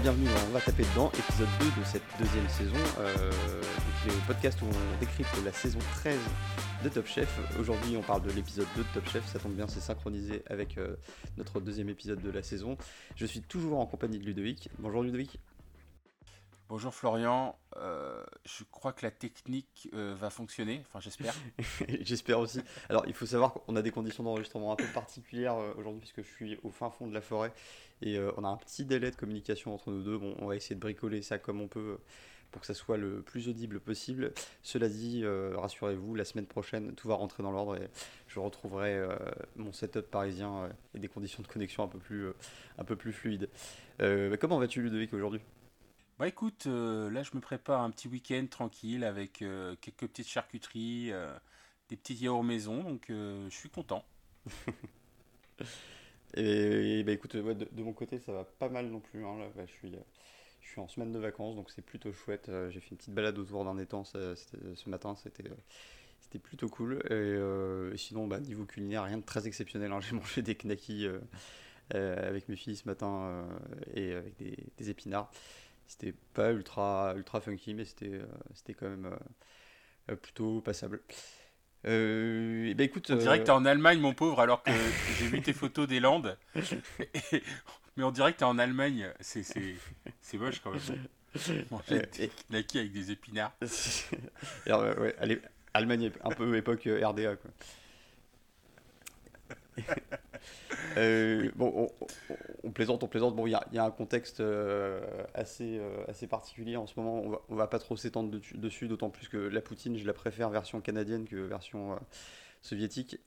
Et bienvenue dans On va taper dedans, épisode 2 de cette deuxième saison, euh, donc le podcast où on décrypte la saison 13 de Top Chef. Aujourd'hui on parle de l'épisode 2 de Top Chef, ça tombe bien, c'est synchronisé avec euh, notre deuxième épisode de la saison. Je suis toujours en compagnie de Ludovic. Bonjour Ludovic. Bonjour Florian, euh, je crois que la technique euh, va fonctionner, enfin j'espère. j'espère aussi. Alors il faut savoir qu'on a des conditions d'enregistrement un peu particulières euh, aujourd'hui puisque je suis au fin fond de la forêt et on a un petit délai de communication entre nous deux. Bon, on va essayer de bricoler ça comme on peut pour que ça soit le plus audible possible. Cela dit, rassurez-vous, la semaine prochaine tout va rentrer dans l'ordre et je retrouverai mon setup parisien et des conditions de connexion un peu plus, un peu plus fluides. comment vas-tu Ludovic aujourd'hui? Bah écoute, euh, là je me prépare un petit week-end tranquille avec euh, quelques petites charcuteries, euh, des petits yaourts maison, donc je suis content. et, bah écoute, de, mon côté ça va pas mal non plus. Hein, là, bah, je, suis, je suis en semaine de vacances, donc c'est plutôt chouette. J'ai fait une petite balade autour d'un étang ce matin, c'était c'était plutôt cool. Et, sinon, bah, niveau culinaire, rien de très exceptionnel. Hein. J'ai mangé des knackis avec mes filles ce matin et avec des, des épinards. C'était pas ultra, ultra funky, mais c'était euh, c'était quand même euh, plutôt passable. Euh, bah écoute, on dirait que t'es en Allemagne, mon pauvre, alors que j'ai vu tes photos des Landes. Mais on dirait que t'es en Allemagne. C'est moche quand même. Manger des avec des épinards. Alors, ouais, allez, Allemagne, un peu époque RDA. Quoi. Euh, bon, on, plaisante, on plaisante. Bon, il y, a un contexte euh, assez, euh, assez particulier en ce moment. On va, va pas trop s'étendre dessus, d'autant plus que la Poutine, je la préfère version canadienne que version soviétique.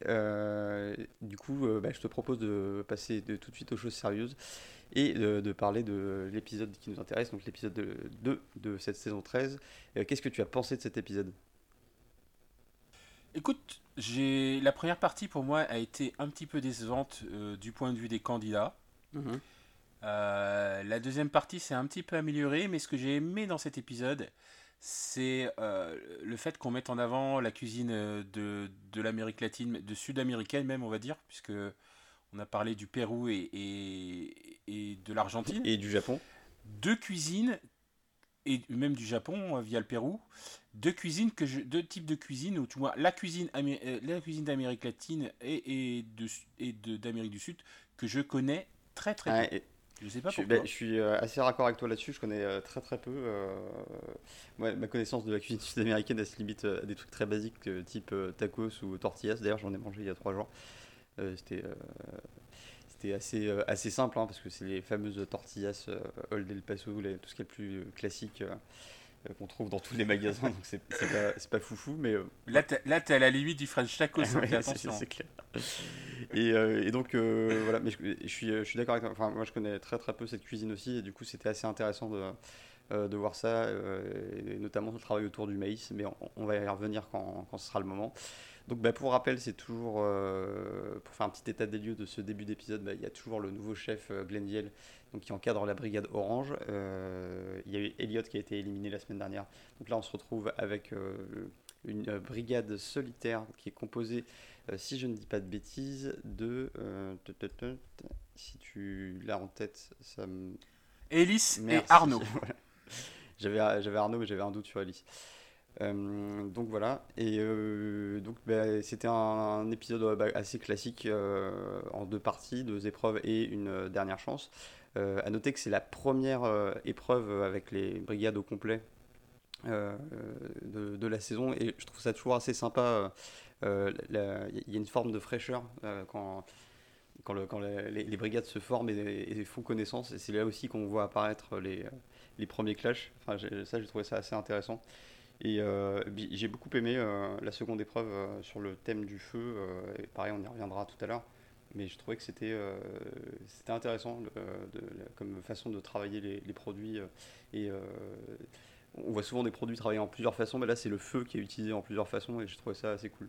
du coup, bah, je te propose de passer de, tout de suite aux choses sérieuses et de, parler de l'épisode qui nous intéresse, donc l'épisode 2 de cette saison 13. Qu'est-ce que tu as pensé de cet épisode? Écoute, j'ai la première partie pour moi a été un petit peu décevante euh, du point de vue des candidats. Mhm. Euh, la deuxième partie s'est un petit peu améliorée, mais ce que j'ai aimé dans cet épisode, c'est euh, le fait qu'on mette en avant la cuisine de, de l'Amérique latine, de sud-américaine même, on va dire, puisque on a parlé du Pérou et, et, et de l'Argentine. Et du Japon. Deux cuisines et même du Japon euh, via le Pérou, deux cuisines que je, deux types de cuisine où tu vois la cuisine euh, la cuisine d'Amérique latine et, et de et d'Amérique du Sud que je connais très très peu. Je sais pas je, pourquoi. je suis euh, assez raccord avec toi là-dessus. Je connais très très peu. ma connaissance de la cuisine sud-américaine elle se limite à des trucs très basiques type tacos ou tortillas. D'ailleurs, j'en ai mangé il y a trois jours. C'était c'était assez, euh, assez simple, hein, parce que c'est les fameuses tortillas euh, Old El Paso, tout ce qui est le plus euh, classique qu'on trouve dans tous les magasins, donc c'est pas, pas foufou. Mais, Là, t'es à la limite du French taco, c'est clair. Et, et donc, voilà, mais je, suis, je suis d'accord avec toi. Enfin, moi, je connais très très peu cette cuisine aussi, et du coup, c'était assez intéressant de, de voir ça, et notamment le travail autour du maïs, mais on, on va y revenir quand, quand, ce sera le moment. Donc bah, pour rappel, c'est toujours, euh, pour faire un petit état des lieux de ce début d'épisode, bah, il y a toujours le nouveau chef euh, Glenn Yell, donc, qui encadre la brigade Orange. Euh, il y a eu Elliot qui a été éliminé la semaine dernière. Donc là on se retrouve avec une brigade solitaire qui est composée, si je ne dis pas de bêtises, de... si tu l'as en tête, ça me... Ellis et Arnaud. j'avais Arnaud mais j'avais un doute sur Ellis. Euh, donc voilà, et euh, donc bah, c'était un, épisode bah, assez classique euh, en deux parties, deux épreuves et une dernière chance. à noter que c'est la première épreuve avec les brigades au complet de, la saison et je trouve ça toujours assez sympa. Il y a une forme de fraîcheur quand, quand, le, quand les, brigades se forment et, et font connaissance, et c'est là aussi qu'on voit apparaître les, les premiers clashs. Enfin, ça, j'ai trouvé ça assez intéressant. Et euh, j'ai beaucoup aimé euh, la seconde épreuve euh, sur le thème du feu. et pareil, on y reviendra tout à l'heure. Mais je trouvais que c'était c'était intéressant de, comme façon de travailler les, les produits. et on voit souvent des produits travaillés en plusieurs façons, mais là c'est le feu qui est utilisé en plusieurs façons et j'ai trouvé ça assez cool.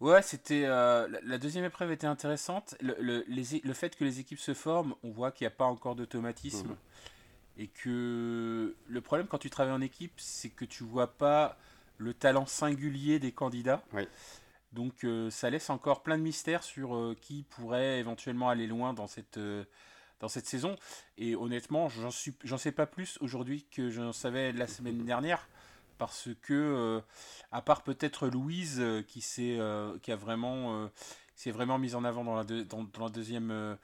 Ouais, c'était la deuxième épreuve était intéressante. Le, le, le, fait que les équipes se forment, on voit qu'il n'y a pas encore d'automatisme. Mmh. Et que le problème quand tu travailles en équipe, c'est que tu vois pas le talent singulier des candidats. Donc ça laisse encore plein de mystères sur qui pourrait éventuellement aller loin dans cette, dans cette saison. Et honnêtement, j'en, sais pas plus aujourd'hui que j'en savais la semaine dernière. Parce que, à part peut-être Louise qui, s'est, qui a vraiment, s'est vraiment mise en avant dans la, dans, la deuxième,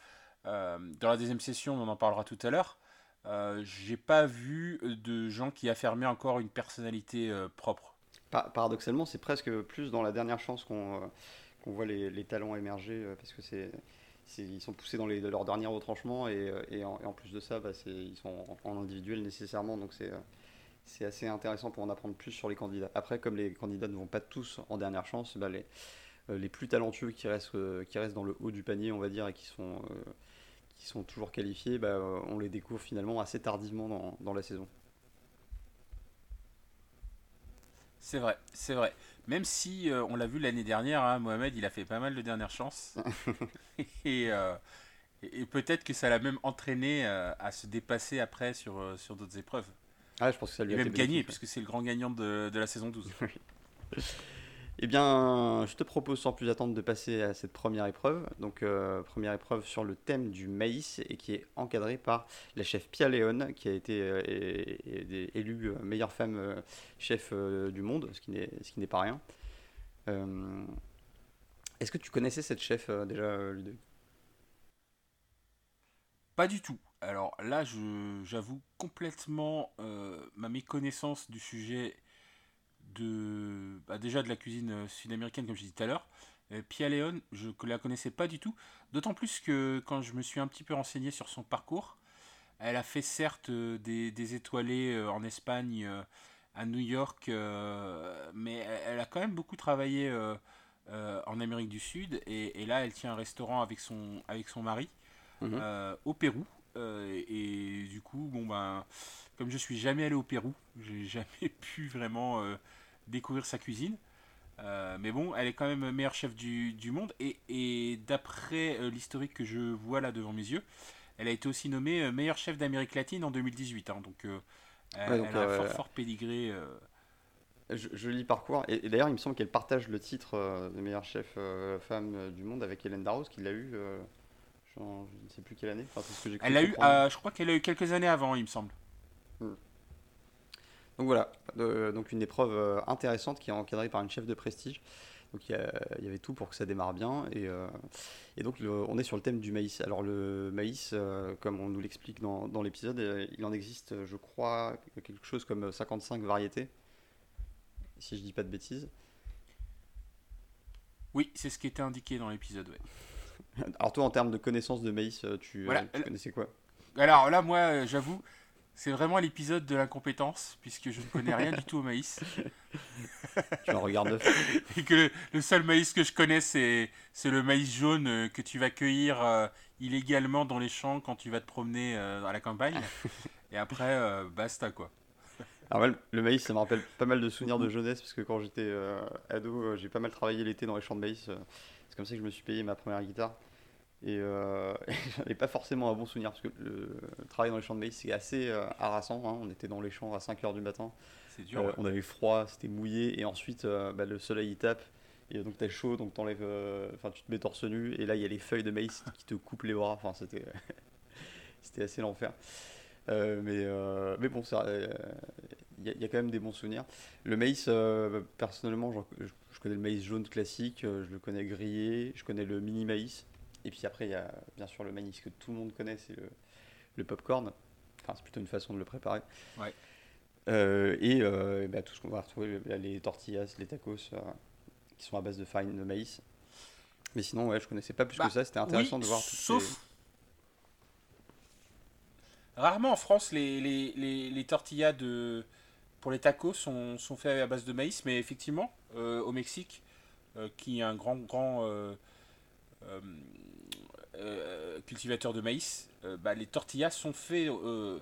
dans la deuxième session, on en parlera tout à l'heure. Euh, j'ai pas vu de gens qui affirmaient encore une personnalité euh, propre. paradoxalement, c'est presque plus dans la dernière chance qu'on euh, voit les, talents émerger parce que c'est ils sont poussés dans les, leur dernier retranchement et, en, plus de ça, bah, ils sont en, individuel nécessairement. Donc c'est c'est assez intéressant pour en apprendre plus sur les candidats. Après, comme les candidats ne vont pas tous en dernière chance, bah, les, les plus talentueux qui restent, qui restent dans le haut du panier, on va dire, et qui sont qui sont toujours qualifiés, bah, euh, on les découvre finalement assez tardivement dans, dans la saison. C'est vrai, c'est vrai. Même si euh, on l'a vu l'année dernière, hein, Mohamed, il a fait pas mal de dernières chances. Euh, et, et peut-être que ça l'a même entraîné à se dépasser après sur, sur d'autres épreuves. Ah, je pense que ça lui et même gagner, puisque c'est le grand gagnant de, de la saison 12. Eh bien, je te propose sans plus attendre de passer à cette première épreuve. Donc, euh, première épreuve sur le thème du maïs et qui est encadrée par la chef Pia Léon, qui a été euh, élue euh, meilleure femme chef du monde, ce qui n'est pas rien. Est-ce que tu connaissais cette chef déjà, Ludovic? Pas du tout. Alors là, j'avoue complètement ma méconnaissance du sujet de bah, déjà de la cuisine euh, sud-américaine comme je disais tout à l'heure. Euh, Pia Leon, je ne la connaissais pas du tout. D'autant plus que quand je me suis un petit peu renseigné sur son parcours, elle a fait certes euh, des, étoilés en Espagne, à New York, mais elle a quand même beaucoup travaillé en Amérique du Sud. Et, là, elle tient un restaurant avec son, avec son mari mhm. au Pérou. Et, du coup, bon ben, comme je suis jamais allé au Pérou, j'ai jamais pu vraiment découvrir sa cuisine. Euh, mais bon, elle est quand même meilleure chef du, monde. Et, d'après euh, l'historique que je vois là devant mes yeux, elle a été aussi nommée euh, meilleure chef d'Amérique latine en 2018. Hein. donc, elle, a un fort, fort pédigré. Joli parcours. Et, d'ailleurs, il me semble qu'elle partage le titre de meilleure chef femme du monde avec Hélène Darroze, qui l'a eu. Je ne sais plus quelle année. elle a eu, je crois qu'elle a eu quelques années avant, il me semble. Hmm. Donc voilà, donc une épreuve euh, intéressante qui est encadrée par une chef de prestige. Donc il y, avait tout pour que ça démarre bien. Et, euh, donc on est sur le thème du maïs. Alors le maïs, euh, comme on nous l'explique dans, l'épisode, il en existe, je crois, quelque chose comme 55 variétés, si je dis pas de bêtises. Oui, c'est ce qui était indiqué dans l'épisode. Alors toi, en termes de connaissance de maïs, tu, tu connaissais quoi? Alors là, moi, j'avoue, c'est vraiment l'épisode de l'incompétence, puisque je ne connais rien du tout au maïs. tu en regardes Et que le, seul maïs que je connais, c'est, le maïs jaune euh, que tu vas cueillir euh, illégalement dans les champs quand tu vas te promener euh, à la campagne. Et après, basta quoi. Alors, le maïs, ça me rappelle pas mal de souvenirs de jeunesse, parce que quand j'étais ado, j'ai pas mal travaillé l'été dans les champs de maïs. C'est comme ça que je me suis payé ma première guitare. Et euh, j'en ai pas forcément un bon souvenir parce que le, travail dans les champs de maïs c'est assez euh, harassant. Hein. On était dans les champs à 5h du matin. C'est dur. Euh, on avait froid, c'était mouillé et ensuite euh, bah, le soleil il tape et donc t'as chaud donc t'enlèves, enfin tu te mets torse nu et là il y a les feuilles de maïs qui te coupent les bras. Enfin c'était c'était assez l'enfer. Mais, mais bon, il y, y, a quand même des bons souvenirs. Le maïs, personnellement, je, je, connais le maïs jaune classique, je le connais grillé, je connais le mini maïs. Et puis après, il y a bien sûr le maïs que tout le monde connaît, c'est le, le popcorn. Enfin, c'est plutôt une façon de le préparer. Euh, et euh, bah, tout ce qu'on va retrouver, les tortillas, les tacos, euh, qui sont à base de farine de maïs. Mais sinon, ouais, je connaissais pas plus que bah, ça. C'était intéressant de voir. sauf. Rarement en France, les, les, les, les, tortillas de, pour les tacos sont, sont faits à base de maïs, mais effectivement, au Mexique, qui est un grand, grand euh, cultivateurs de maïs, euh, bah, les tortillas sont faits euh,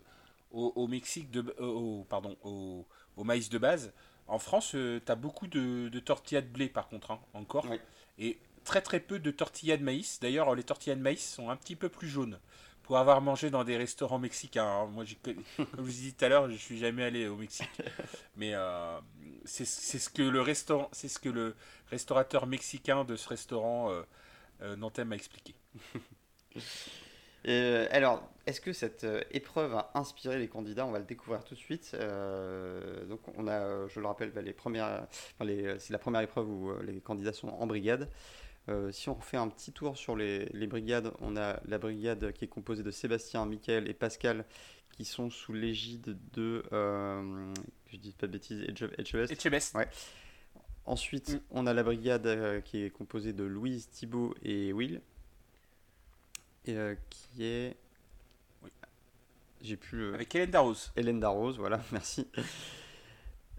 au, Mexique, de, au, pardon, au, maïs de base. En France, tu as beaucoup de, tortillas de blé par contre, hein, encore. Et très très peu de tortillas de maïs. D'ailleurs, les tortillas de maïs sont un petit peu plus jaunes. Pour avoir mangé dans des restaurants mexicains. Hein. Moi, comme je vous disais tout à l'heure, je suis jamais allé au Mexique. Mais c'est ce que le restaurant, c'est ce que le restaurateur mexicain de ce restaurant euh, euh nantais m'a expliqué. Euh, alors, est-ce que cette euh, épreuve a inspiré les candidats? On va le découvrir tout de suite. donc, on a, je le rappelle, bah, les premières, c'est la première épreuve où les candidats sont en brigade. Si on refait un petit tour sur les, les, brigades, on a la brigade qui est composée de Sébastien, Michael et Pascal qui sont sous l'égide de, euh, je dis pas de bêtises, Etchebest. Etchebest. Ouais. Ensuite, mm. on a la brigade euh, qui est composée de Louise, Thibault et Will. Et, euh, qui est. Oui. J'ai plus. Avec Hélène Darroze. Hélène Darroze, voilà, merci.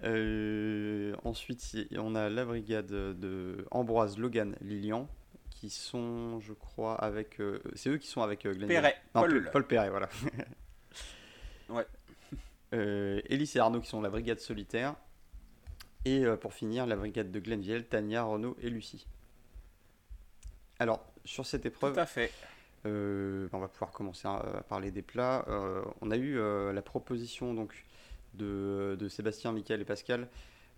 Ensuite, on a la brigade de Ambroise, Logan, Lilian, qui sont, je crois, avec. c'est eux qui sont avec Glenn. Perret, Paul. Paul Perret, voilà. Ouais. Euh, Elise et Arnaud qui sont la brigade solitaire. Et euh, pour finir, la brigade de Glenville, Tania, Renaud et Lucie. Alors, sur cette épreuve. Tout à fait. Euh, on va pouvoir commencer à, parler des plats. on a eu la proposition donc de, Sébastien, Michael et Pascal,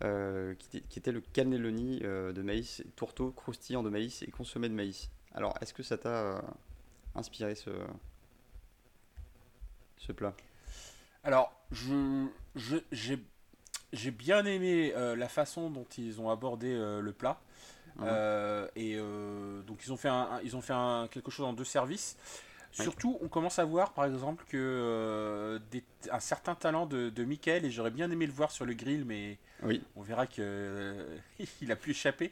qui, qui, était le cannelloni de maïs, tourteau croustillant de maïs et consommé de maïs. Alors, est-ce que ça t'a inspiré ce, ce plat? Alors, je, j'ai, bien aimé euh, la façon dont ils ont abordé euh, le plat. Euh, et donc ils ont fait, un, ils ont fait un, quelque chose en deux services. Surtout, on commence à voir par exemple que un certain talent de, de Michael, et j'aurais bien aimé le voir sur le grill, mais oui. on verra qu'il a pu échapper.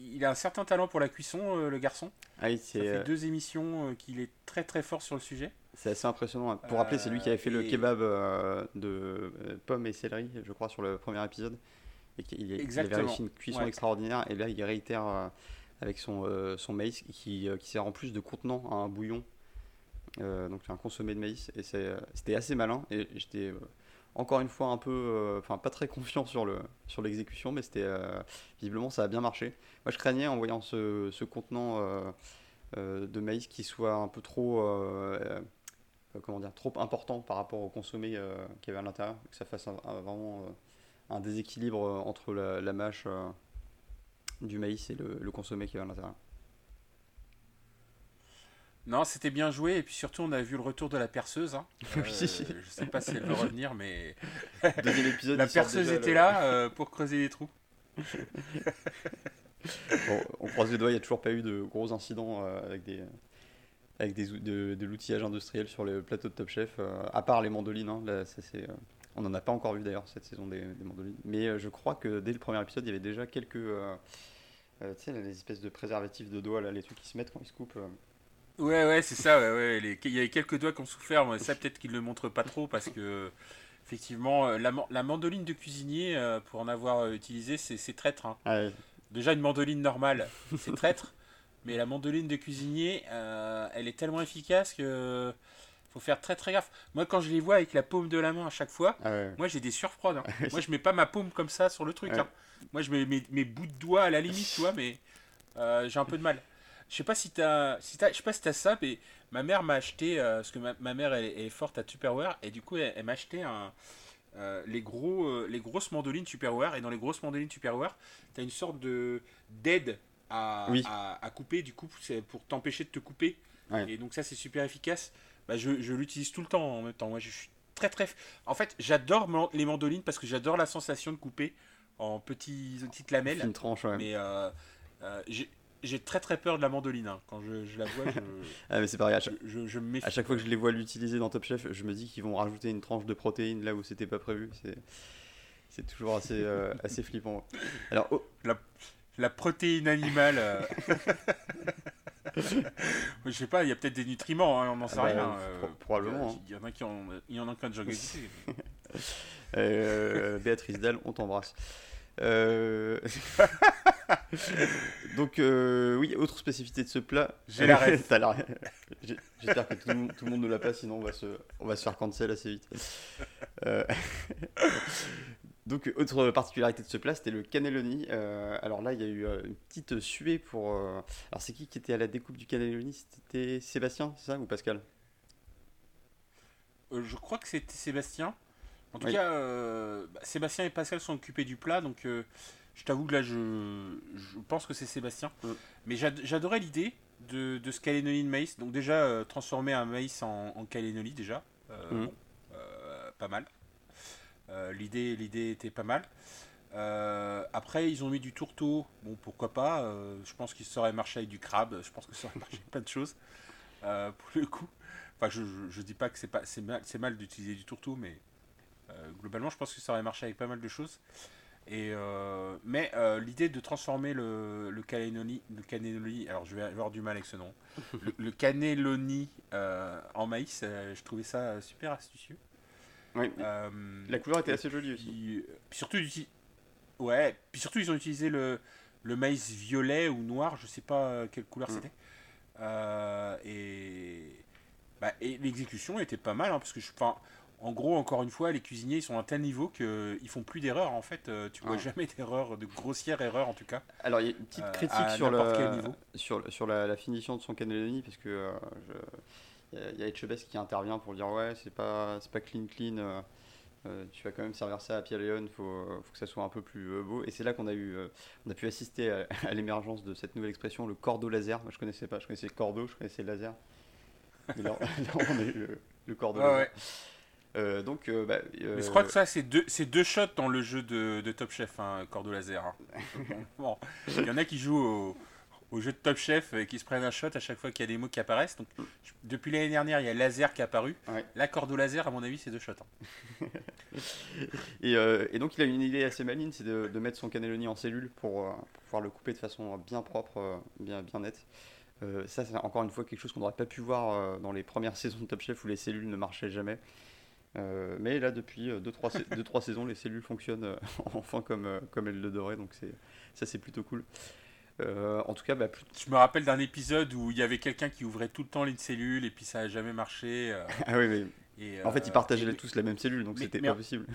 il a un certain talent pour la cuisson, le garçon. Ah Ça fait deux émissions qu'il est très très fort sur le sujet. C'est assez impressionnant. Pour rappeler, c'est lui qui avait fait le euh, kebab euh, de euh, pommes et céleri, je crois, sur le premier épisode. Et il, il avait réussi une cuisson extraordinaire. Et là, il réitère avec son, son maïs qui, qui, sert en plus de contenant à un bouillon. Donc un consommé de maïs. Et c'était assez malin. Et j'étais encore une fois un peu, enfin pas très confiant sur le sur l'exécution, mais c'était visiblement ça a bien marché. Moi, je craignais en voyant ce, ce contenant de maïs qui soit un peu trop euh, comment dire, trop important par rapport au consommé euh, qu'il y avait à l'intérieur, que ça fasse vraiment euh, un déséquilibre entre la, mâche du maïs et le, consommé qu'il y avait à l'intérieur. Non, c'était bien joué et puis surtout on a vu le retour de la perceuse. Hein. je sais pas si elle va revenir, mais la perceuse était là pour creuser les trous. on croise les doigts, il n'y a toujours pas eu de gros incidents avec des, avec des, de, de l'outillage industriel sur le plateau de Top Chef, euh, à part les mandolines. Hein, là, c'est, euh, on n'en a pas encore vu d'ailleurs cette saison des, mandolines. Mais euh, je crois que dès le premier épisode, il y avait déjà quelques. tu sais, les espèces de préservatifs de doigts, là, les trucs qui se mettent quand ils se coupent. Ouais, ouais, c'est ça. Ouais, ouais. il y avait quelques doigts qui ont souffert. Mais ça, peut-être qu'ils ne le montrent pas trop parce que, effectivement, la, la mandoline de cuisinier, pour en avoir utilisé, c'est, traître. Hein. Ah déjà, une mandoline normale, c'est traître. Mais la mandoline de cuisinier, euh, elle est tellement efficace que faut faire très très gaffe. Moi, quand je les vois avec la paume de la main à chaque fois, ah moi j'ai des surfroides. Hein. moi, je mets pas ma paume comme ça sur le truc. Hein. Moi, je mets mes, bouts de doigts à la limite, tu vois, mais euh, j'ai un peu de mal. Je sais pas si t'as, si as, je sais pas si t'as ça, mais ma mère m'a acheté, euh, parce que ma, mère elle, est forte à Tupperware, et du coup elle, m'a acheté un, les, gros, les grosses mandolines Tupperware, et dans les grosses mandolines Tupperware, t'as une sorte de d'aide à, à, couper, du coup, c'est pour t'empêcher de te couper. Et donc ça, c'est super efficace. Bah, je, je l'utilise tout le temps en même temps. Moi, je suis très très... En fait, j'adore les mandolines parce que j'adore la sensation de couper en petits, petites lamelles. Une tranche, ouais. Mais euh, euh, j'ai très très peur de la mandoline. Hein. Quand je, je, la vois, je, ah, mais c'est pareil. À chaque, je, je, me à chaque fois que je les vois l'utiliser dans Top Chef, je me dis qu'ils vont rajouter une tranche de protéines là où c'était pas prévu. C'est toujours assez, euh, assez flippant. Alors, oh. la, la protéine animale. Euh. je sais pas, il y a peut-être des nutriments, hein, on n'en sait ah bah, rien. Euh, probablement. Hein. Il y en a qui ont, il y en a qui ont déjà euh, Béatrice Dalle, on t'embrasse. Donc, oui, autre spécificité de ce plat. J'ai la J'espère que tout, le monde ne l'a pas, sinon on va se, on va se faire cancel assez vite. Donc, autre particularité de ce plat, c'était le cannelloni. Euh, alors là, il y a eu euh, une petite suée pour. Euh, alors, c'est qui qui était à la découpe du cannelloni? C'était Sébastien, c'est ça, ou Pascal? Je crois que c'était Sébastien. En tout cas, bah, Sébastien et Pascal sont occupés du plat, donc je t'avoue que là, je, je pense que c'est Sébastien. Mais j'adorais l'idée de, de ce cannelloni de maïs. Donc déjà, transformer un maïs en, en déjà. Mm. Bon, pas mal. l'idée, l'idée était pas mal. Euh, après, ils ont mis du tourteau. Bon, pourquoi pas. Euh, je pense qu'ils sauraient marcher avec du crabe. Je pense que ça aurait marché plein de choses. Euh, pour le coup. Enfin, je, je, dis pas que c'est, pas, c'est mal, c'est mal d'utiliser du tourteau, mais globalement, je pense que ça aurait marché avec pas mal de choses. Et, mais l'idée de transformer le, le cannelloni, le alors je vais avoir du mal avec ce nom, le, le cannelloni en maïs, je trouvais ça super astucieux. Oui. la couleur était assez jolie aussi. Puis surtout, Ouais, puis surtout, ils ont utilisé le, le maïs violet ou noir, je sais pas euh, quelle couleur mm. c'était. Euh, et bah, et l'exécution était pas mal, hein, parce que je. En gros, encore une fois, les cuisiniers ils sont à un tel niveau qu'ils font plus d'erreurs en fait. Euh, tu vois ah. jamais d'erreurs, de grossières erreurs en tout cas. Alors il y a une petite critique sur, le, sur, sur la, la, finition de son cannelloni parce que il y a Etchebest qui intervient pour dire ouais c'est pas c'est pas clean clean euh, tu vas quand même servir ça à Pierre Léon, il faut, faut, que ça soit un peu plus euh, beau. Et c'est là qu'on a, eu, euh, on a pu assister à, l'émergence de cette nouvelle expression, le cordeau laser. Moi je connaissais pas, je connaissais le cordeau, je connaissais le laser. Mais là, on a eu le, cordeau laser. Donc, bah, Mais je crois que ça, c'est deux, deux shots dans le jeu de, de Top Chef, hein, cordeau laser. Hein. bon, il y en a qui jouent au, au jeu de Top Chef et qui se prennent un shot à chaque fois qu'il y a des mots qui apparaissent. Donc, depuis l'année dernière, il y a laser qui est apparu. La corde au laser, à mon avis, c'est deux shots. Hein. Euh, et, donc, il a une idée assez maligne, c'est de, mettre son cannelloni en cellule pour, euh, pouvoir le couper de façon bien propre, euh, bien, bien nette. ça, c'est encore une fois quelque chose qu'on n'aurait pas pu voir dans les premières saisons de Top Chef où les cellules ne marchaient jamais. Mais là, depuis 2-3 saisons, les cellules fonctionnent enfin comme, comme elles le devraient, donc ça, c'est plutôt cool. Euh, en tout cas, bah, je me rappelle d'un épisode où il y avait quelqu'un qui ouvrait tout le temps une cellule et puis ça n'a jamais marché. Euh. ah oui, mais en fait, ils partageaient tous la même cellule, donc c'était pas possible.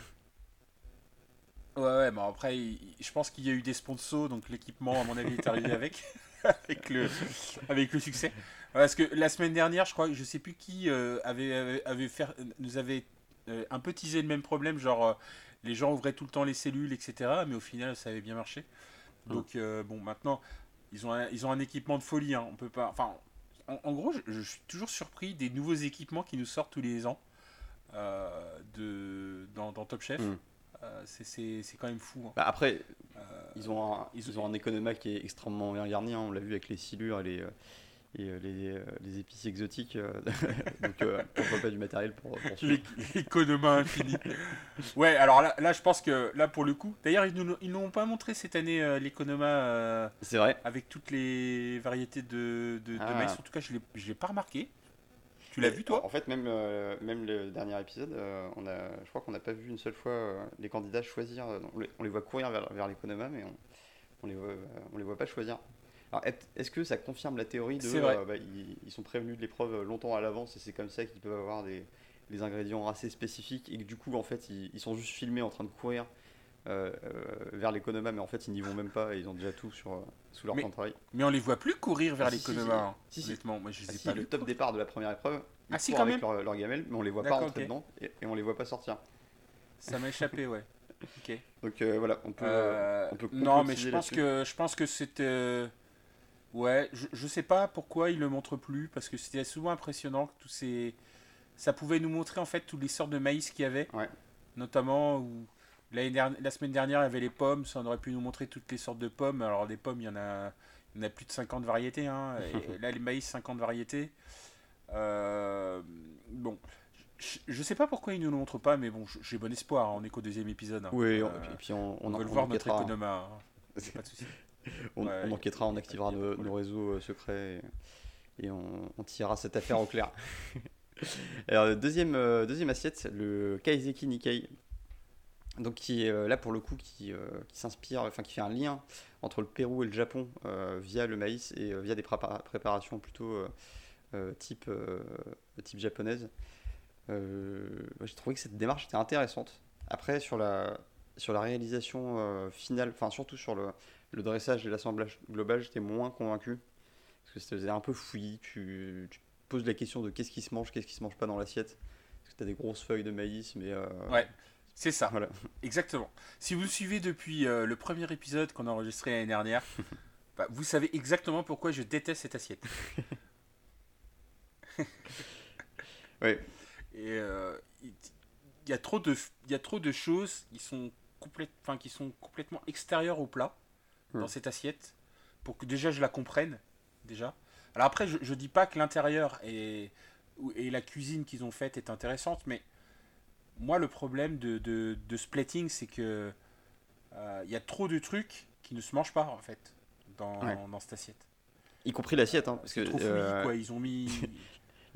Ouais, ouais, mais après, je pense qu'il y a eu des sponsors, donc l'équipement, à mon avis, est arrivé avec, avec, le, avec le succès. Parce que la semaine dernière, je crois, je sais plus qui euh, avait, avait, fait, nous avait un peu teasé le même problème, genre les gens ouvraient tout le temps les cellules, etc. Mais au final, ça avait bien marché. Mmh. Donc, euh, bon, maintenant, ils ont, un, ils ont un équipement de folie. Hein. On peut pas. Enfin, en, gros, je, suis toujours surpris des nouveaux équipements qui nous sortent tous les ans euh, de, dans, Top Chef. Mmh. Euh, c'est quand même fou. Hein. Bah, après, ils, ont un, ils, ont un économa qui est extrêmement bien garni. Hein. On l'a vu avec les silures et les, et euh, les, euh, les, épices exotiques. Euh, donc, pourquoi pas du matériel pour. pour L'économa infini. ouais, alors là, là, je pense que là, pour le coup. D'ailleurs, ils ne nous ont pas montré cette année l'économa. C'est vrai. Avec toutes les variétés de, de, ah. maïs. En tout cas, je ne l'ai pas remarqué. Tu l'as vu toi? En fait, même, même le dernier épisode, on a, je crois qu'on n'a pas vu une seule fois les candidats choisir. on, les, on, les, voit courir vers, vers l'économa, mais on, on les voit, on les voit pas choisir est-ce que ça confirme la théorie de euh, bah, ils, sont prévenus de l'épreuve longtemps à l'avance et c'est comme ça qu'ils peuvent avoir des, ingrédients assez spécifiques et que du coup en fait ils, sont juste filmés en train de courir euh, euh, vers l'économa mais en fait ils n'y vont même pas et ils ont déjà tout sur, sous leur mais, de travail. Mais on les voit plus courir vers l'économa. Si, si, honnêtement, moi je ah, pas. Le top départ de la première épreuve, ils ah, si, avec leur, leur, gamelle mais on les voit pas rentrer dedans et, et, on les voit pas sortir. Ça m'a échappé ouais. Ok. Donc voilà, on peut, on peut Non mais je pense que je pense que c'était Ouais, je, je sais pas pourquoi il le montre plus, parce que c'était souvent impressionnant que tous ces. Ça pouvait nous montrer en fait toutes les sortes de maïs qu'il y avait. Ouais. Notamment où la semaine dernière il y avait les pommes, ça aurait pu nous montrer toutes les sortes de pommes. Alors des pommes, il y en a, il y en a plus de 50 variétés. Hein. Et là les maïs, 50 variétés. Euh, bon, je, sais pas pourquoi il nous le montre pas, mais bon, j'ai bon espoir. Hein, on est qu'au deuxième épisode. Hein. Oui, et puis on, on, veut le voir notre économa. Pas de souci. On, enquêtera, on activera nos, réseaux euh, secrets et, on, tirera cette affaire au clair. Alors, deuxième, euh, deuxième assiette, le Kaizeki Nikkei. Donc, qui est euh, là pour le coup, qui, qui s'inspire, enfin, qui fait un lien entre le Pérou et le Japon via le maïs et via des préparations plutôt type, type japonaise. J'ai trouvé que cette démarche était intéressante. Après, sur la, sur la réalisation finale, enfin, surtout sur le, le dressage et l'assemblage global, j'étais moins convaincu. Parce que c'était un peu fouillis. Tu, tu poses la question de qu'est-ce qui se mange, qu'est-ce qui se mange pas dans l'assiette. Parce que tu as des grosses feuilles de maïs, mais. Euh, ouais. C'est ça. Voilà. Exactement. Si vous me suivez depuis euh, le premier épisode qu'on a enregistré l'année dernière, bah, vous savez exactement pourquoi je déteste cette assiette. oui. Et euh, il y, a trop de, il y a trop de choses qui sont, enfin, qui sont complètement extérieures au plat dans hmm. cette assiette pour que déjà je la comprenne. Déjà. Alors après, je, je dis pas que l'intérieur et, et la cuisine qu'ils ont faite est intéressante, mais moi, le problème de, de, de splitting, c'est que il euh, y a trop de trucs qui ne se mangent pas, en fait, dans, dans cette assiette. Y compris l'assiette, hein, parce que. Trop euh, quoi. Ils ont mis.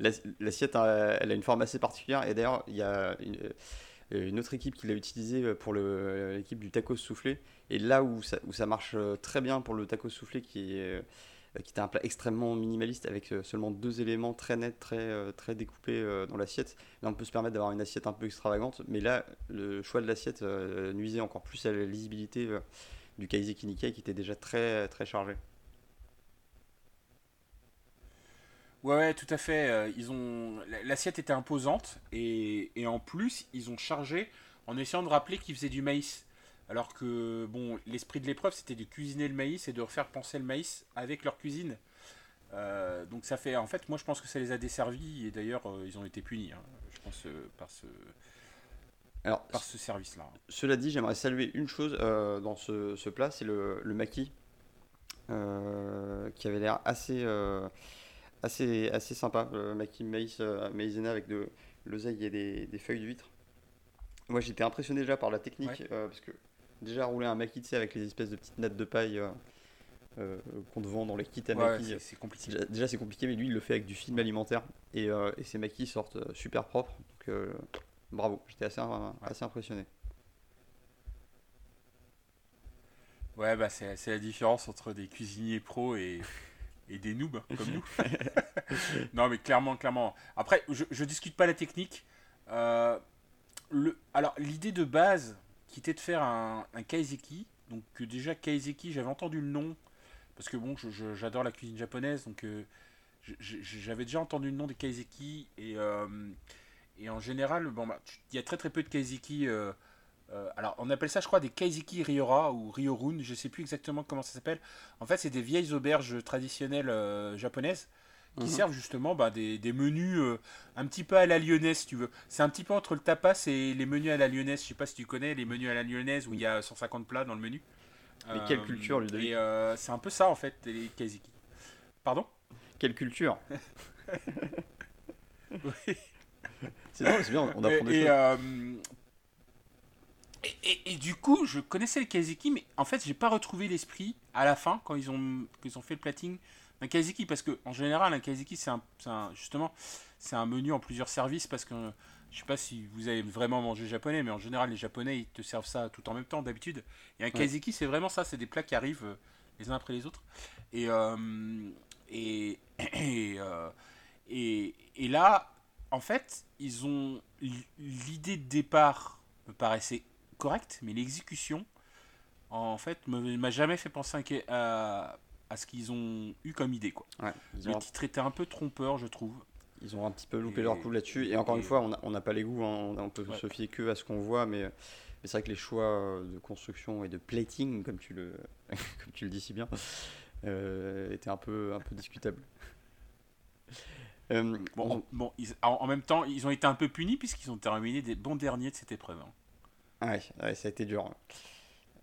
l'assiette, elle a une forme assez particulière, et d'ailleurs, il y a une, une, autre équipe qui l'a utilisée pour l'équipe du tacos soufflé, et là où ça, marche très bien pour le tacos soufflé, qui est euh, un plat extrêmement minimaliste avec euh, seulement deux éléments très nets, très, euh, très découpés dans l'assiette. Là, on peut se permettre d'avoir une assiette un peu extravagante, mais là, le choix de l'assiette nuisait encore plus à la lisibilité du Kaiseki Nikkei qui était déjà très, très chargé. Ouais, ouais, tout à fait. Ils ont l'assiette était imposante et, et, en plus ils ont chargé en essayant de rappeler qu'ils faisaient du maïs. Alors que, bon, l'esprit de l'épreuve, c'était de cuisiner le maïs et de refaire penser le maïs avec leur cuisine. Euh, donc ça fait, en fait, moi je pense que ça les a desservis et d'ailleurs euh, ils ont été punis, hein, je pense, euh, par ce, Alors, par ce service-là. Cela dit, j'aimerais saluer une chose dans ce, plat, c'est le, le maquis, qui avait l'air assez, assez, assez sympa, le maquis maïs, maïzena avec de l'oseille et des, des feuilles d'huître. Moi j'étais impressionné déjà par la technique, parce que déjà rouler un maquis avec les espèces de petites nattes de paille euh, euh, qu'on te vend dans les kits à maquis. C'est compliqué. Déjà, c'est compliqué, mais lui il le fait avec du film alimentaire et, euh, et ses maquis sortent super propres. Donc bravo, j'étais assez, assez impressionné. Ouais, bah c'est la différence entre des cuisiniers pros et, et des noobs comme nous. non, mais clairement, clairement. Après, je, je discute pas la technique. le, alors, l'idée de base, qui était de faire un, un kaiseki. Donc déjà kaiseki, j'avais entendu le nom parce que bon, j'adore la cuisine japonaise, donc euh, j'avais déjà entendu le nom des kaiseki et euh, et en général, bon bah, il y a très très peu de kaiseki. Euh, alors on appelle ça, je crois, des kaiseki ryora ou ryorun, je sais plus exactement comment ça s'appelle. En fait, c'est des vieilles auberges traditionnelles japonaises qui mhm. servent justement bah, des, des, menus euh, un petit peu à la lyonnaise, si tu veux. C'est un petit peu entre le tapas et les menus à la lyonnaise. Je sais pas si tu connais les menus à la lyonnaise où il y a 150 plats dans le menu. Mais quelle culture, Ludovic Et euh, c'est un peu ça, en fait, les kaiseki. Pardon? Quelle culture? Oui. C'est bien, c'est bien, on apprend des choses. Euh, et, et, et, du coup, je connaissais les kaiseki, mais en fait, j'ai pas retrouvé l'esprit à la fin, quand ils ont, ils ont fait le plating un kaiseki, parce que en général, un kaiseki, c'est un, justement, c'est un menu en plusieurs services, parce que je sais pas si vous avez vraiment mangé japonais, mais en général, les japonais, ils te servent ça tout en même temps, d'habitude. Et un kaiseki, c'est vraiment ça, c'est des plats qui arrivent euh, les uns après les autres. Et, euh, et, euh, et, et, là, en fait, ils ont. L'idée de départ me paraissait correcte, mais l'exécution, en fait, m'a jamais fait penser à, à ce qu'ils ont eu comme idée. Quoi. le titre était un peu trompeur, je trouve. Ils ont un petit peu loupé leur coup là-dessus. Et encore une fois, on n'a pas les goûts, hein. on, peut se fier que à ce qu'on voit, mais, c'est vrai que les choix de construction et de plating, comme tu le, comme tu le dis si bien, euh, étaient un peu, un peu discutables. Euh, bon, bon en, même temps, ils ont été un peu punis puisqu'ils ont terminé des bons derniers de cette épreuve. Hein. Ouais, ça a été dur.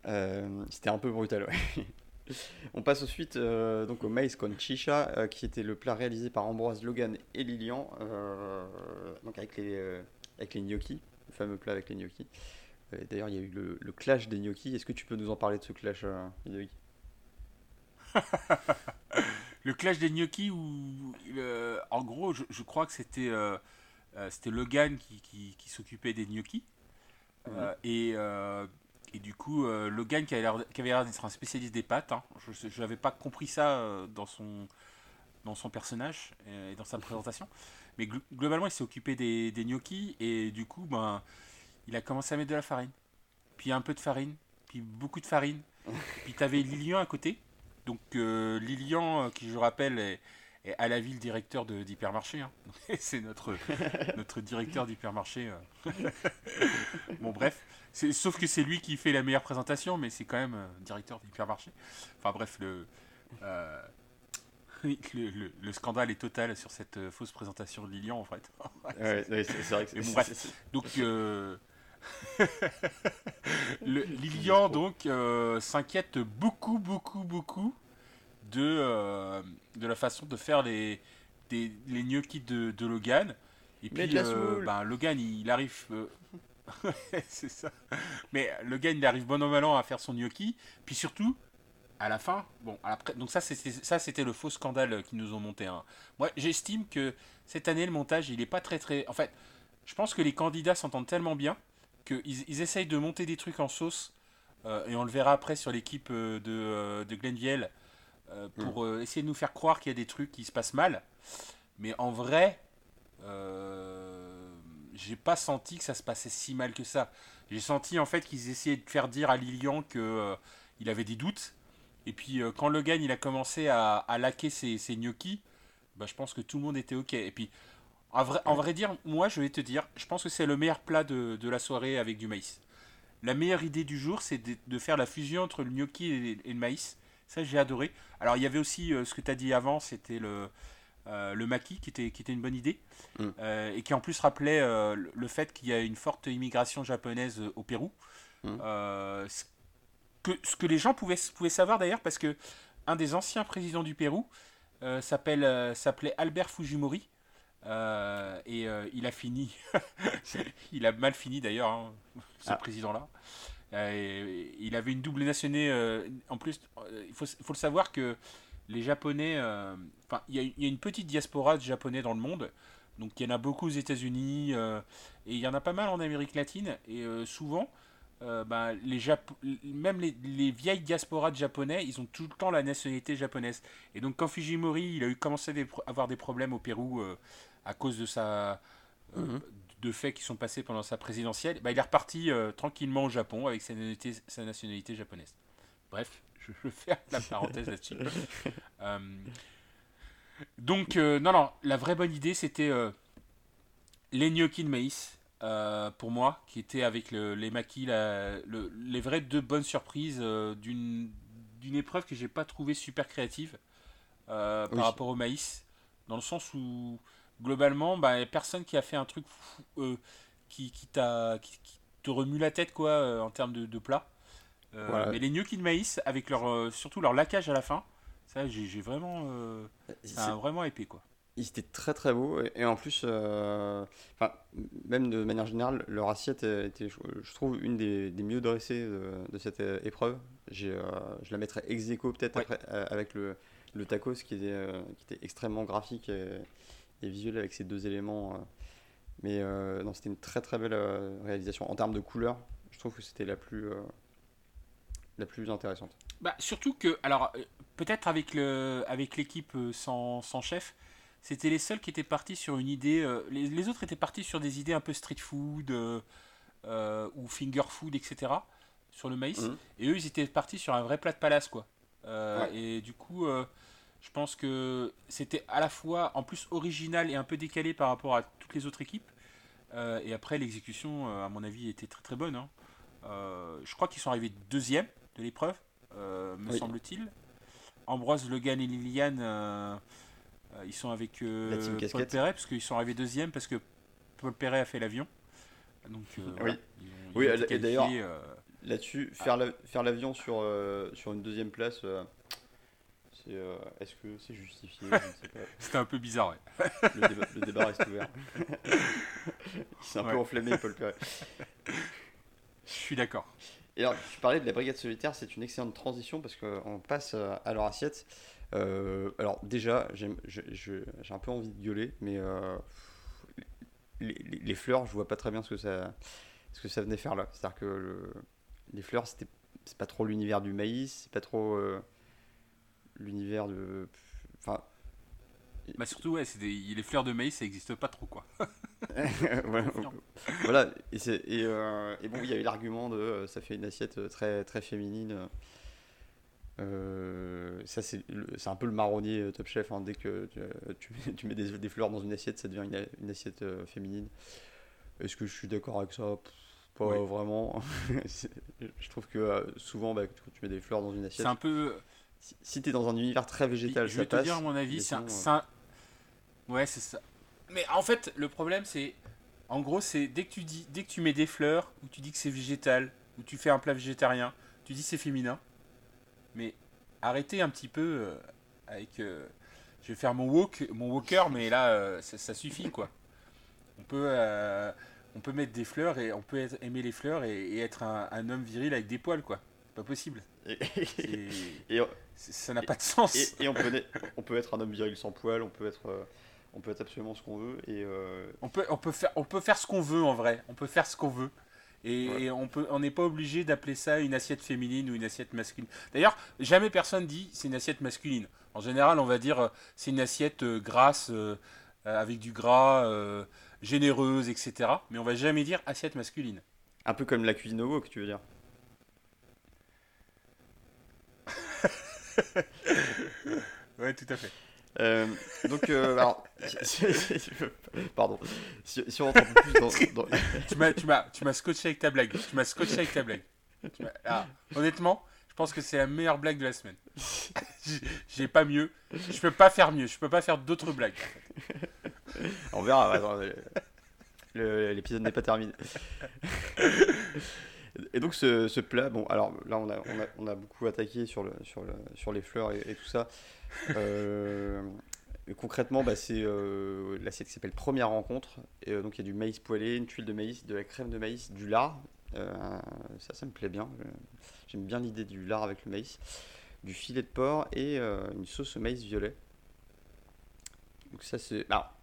Euh, c'était un peu brutal, ouais. On passe ensuite euh, donc au maïs con chicha, euh, qui était le plat réalisé par Ambroise Logan et Lilian, donc avec les, avec les gnocchis, le fameux plat avec les gnocchis. D'ailleurs, il y a eu le, clash des gnocchis. Est-ce que tu peux nous en parler de ce clash, Ludovic? Le clash des gnocchis, où, en gros, je, crois que c'était c'était Logan qui, qui, s'occupait des gnocchis. Mhm. et et du coup, euh, Logan, qui avait l'air d'être un spécialiste des pâtes, hein, je n'avais pas compris ça euh, dans, son, dans son personnage euh, et dans sa présentation. Mais globalement, il s'est occupé des, des, gnocchis et du coup, ben, il a commencé à mettre de la farine. Puis un peu de farine, puis beaucoup de farine. puis tu avais Lilian à côté. Donc Lilian, qui je rappelle, est, à la ville directeur d'hypermarché. Hein. c'est notre, notre directeur d'hypermarché. Euh. bon, bref. Sauf que c'est lui qui fait la meilleure présentation, mais c'est quand même euh, directeur d'hypermarché. Enfin, bref, le, euh, le, le, scandale est total sur cette fausse présentation de Lilian, en fait. ouais, c'est vrai que c'est. donc. le, Lilian donc s'inquiète beaucoup beaucoup beaucoup de, euh, de la façon de faire les, des, les gnocchis de, de Logan. Et puis, euh, ben, Logan, il, arrive. Euh, c'est ça. Mais Logan, il arrive bon an mal an à faire son gnocchi. Puis surtout, à la fin, bon, après, donc ça c'était ça c'était le faux scandale qu'ils nous ont monté. Hein. Moi, j'estime que cette année le montage, il est pas très très. En fait, je pense que les candidats s'entendent tellement bien qu'ils ils essayent de monter des trucs en sauce. et on le verra après sur l'équipe de, de Glenville euh, pour mm. euh, essayer de nous faire croire qu'il y a des trucs qui se passent mal. Mais en vrai, euh, j'ai pas senti que ça se passait si mal que ça. J'ai senti en fait qu'ils essayaient de faire dire à Lilian que il avait des doutes. Et puis quand Le il a commencé à, à laquer ses, ses gnocchis, bah, je pense que tout le monde était ok. Et puis en vrai, en vrai dire, moi je vais te dire, je pense que c'est le meilleur plat de, de, la soirée avec du maïs. La meilleure idée du jour, c'est de, de, faire la fusion entre le gnocchi et, et le maïs. Ça, j'ai adoré. Alors, il y avait aussi euh, ce que tu as dit avant, c'était le, euh, le maquis, qui était, qui était une bonne idée. Mm. Euh, et qui en plus rappelait le fait qu'il y a une forte immigration japonaise au Pérou. Mm. ce, que, ce que les gens pouvaient, pouvaient savoir d'ailleurs, parce que un des anciens présidents du Pérou s'appelle s'appelait Albert Fujimori. et il a fini, il a mal fini d'ailleurs, hein, ce ah. président-là. Euh, il avait une double nationalité. Euh, en plus, euh, il faut, le savoir que les Japonais. Enfin, il y, a une petite diaspora de Japonais dans le monde. Donc il y en a beaucoup aux États-Unis et il y en a pas mal en Amérique latine. Et souvent, ben, les même les, les, vieilles diasporas de Japonais, ils ont tout le temps la nationalité japonaise. Et donc quand Fujimori il a eu commencé à avoir des problèmes au Pérou à cause de sa. Mhm de faits qui sont passés pendant sa présidentielle, bah, il est reparti euh, tranquillement au Japon avec sa nationalité, sa nationalité japonaise. Bref, je vais faire la parenthèse là-dessus. Euh, donc, euh, non, non, la vraie bonne idée, c'était les gnocchis de maïs, pour moi, qui étaient avec les maquis, les vraies deux bonnes surprises d'une épreuve que j'ai pas trouvé super créative par rapport au maïs, dans le sens où globalement, bah, personne qui a fait un truc euh, qui, qui, te remue la tête quoi, euh, en termes de, de plat. Euh, mais les gnocchis de maïs, avec leur, surtout leur laquage à la fin, ça j'ai, vraiment. c'est vraiment épais quoi. Ils étaient très très beaux et, en plus, enfin, même de manière générale, leur assiette était, je, trouve, une des, des mieux dressées de, cette épreuve. J'ai, je la mettrais ex aequo peut-être avec le, le tacos qui était, qui était extrêmement graphique et, et visuel avec ces deux éléments. Euh. mais euh, non, c'était une très très belle euh, réalisation. En termes de couleur, je trouve que c'était la plus la plus intéressante. Bah, surtout que, alors, peut-être avec, le, avec l'équipe sans, sans, chef, c'était les seuls qui étaient partis sur une idée. les, les, autres étaient partis sur des idées un peu street food ou finger food, etc. sur le maïs. Mmh. Et eux, ils étaient partis sur un vrai plat de palace, quoi. Et du coup, je pense que c'était à la fois en plus original et un peu décalé par rapport à toutes les autres équipes. Euh, et après, l'exécution, euh, à mon avis, était très très bonne. Hein. Euh, je crois qu'ils sont arrivés deuxième de l'épreuve, me semble-t-il. Ambroise, Legan et Liliane, ils sont avec Paul Perret, parce qu'ils sont arrivés deuxième, parce que Paul Perret a fait l'avion. Donc, oui, oui et d'ailleurs, là-dessus, faire l'avion sur, sur une deuxième place euh, est-ce que c'est justifié C'était un peu bizarre, ouais. le, débat, reste ouvert. c'est un peu enflammé, Paul Perret. Je suis d'accord. Et alors, tu parlais de la brigade solitaire, c'est une excellente transition parce qu'on passe euh, à leur assiette. Euh, alors, déjà, j'ai un peu envie de gueuler, mais les, fleurs, je vois pas très bien ce que ça, ce que ça venait faire là. C'est-à-dire que les fleurs, c'est pas trop l'univers du maïs, c'est pas trop l'univers de. Enfin. Bah surtout, ouais, c'est des... les fleurs de maïs, ça n'existe pas trop, quoi. voilà, et, et, euh, et, bon, il y avait l'argument de euh, ça fait une assiette très, très féminine. ça, c'est un peu le marronnier Top Chef. Hein. Dès que tu, tu mets des, des, fleurs dans une assiette, ça devient une, une assiette féminine. Est-ce que je suis d'accord avec ça? Pas vraiment. je trouve que souvent, bah, quand tu mets des fleurs dans une assiette. C'est un peu. Si, tu es dans un univers très végétal, je vais te dire, à mon avis, c'est un, Ouais, c'est ça. Mais en fait, le problème, c'est. En gros, c'est dès que tu dis, dès que tu mets des fleurs, ou tu dis que c'est végétal, ou tu fais un plat végétarien, tu dis c'est féminin. Mais arrêtez un petit peu euh, avec. Euh, je vais faire mon walk, mon walker, mais là, euh, ça, suffit quoi. On peut, on peut mettre des fleurs et on peut aimer les fleurs et, être un, un, homme viril avec des poils quoi. Pas possible. Et, ça n'a pas de sens. Et, on, peut, on peut être un homme viril sans poils, on peut être on peut être absolument ce qu'on veut. Et, euh, on, peut, on, peut faire, on peut faire ce qu'on veut en vrai. On peut faire ce qu'on veut. Et, on peut, on n'est pas obligé d'appeler ça une assiette féminine ou une assiette masculine. D'ailleurs, jamais personne dit c'est une assiette masculine. En général, on va dire euh, c'est une assiette euh, grasse avec du gras, généreuse, etc. Mais on va jamais dire assiette masculine. Un peu comme la cuisine au que tu veux dire. ouais, tout à fait. Euh, donc, euh, alors, pardon. Si, on rentre un peu plus dans. tu m'as, tu m'as, scotché avec ta blague. Tu m'as scotché avec ta blague. Ah, honnêtement, je pense que c'est la meilleure blague de la semaine. J'ai pas mieux. Je peux pas faire mieux. Je peux pas faire d'autres blagues. On verra. L'épisode n'est pas terminé. Et donc ce, plat, bon, alors là on a, on a, beaucoup attaqué sur, le, sur, le, sur les fleurs et, tout ça. Euh, concrètement, bah, c'est euh, l'assiette qui s'appelle Première Rencontre. Et, euh, donc il y a du maïs poêlé, une tuile de maïs, de la crème de maïs, du lard. ça, ça me plaît bien. J'aime bien l'idée du lard avec le maïs. Du filet de porc et une sauce au maïs violet. Donc ça c'est... Alors,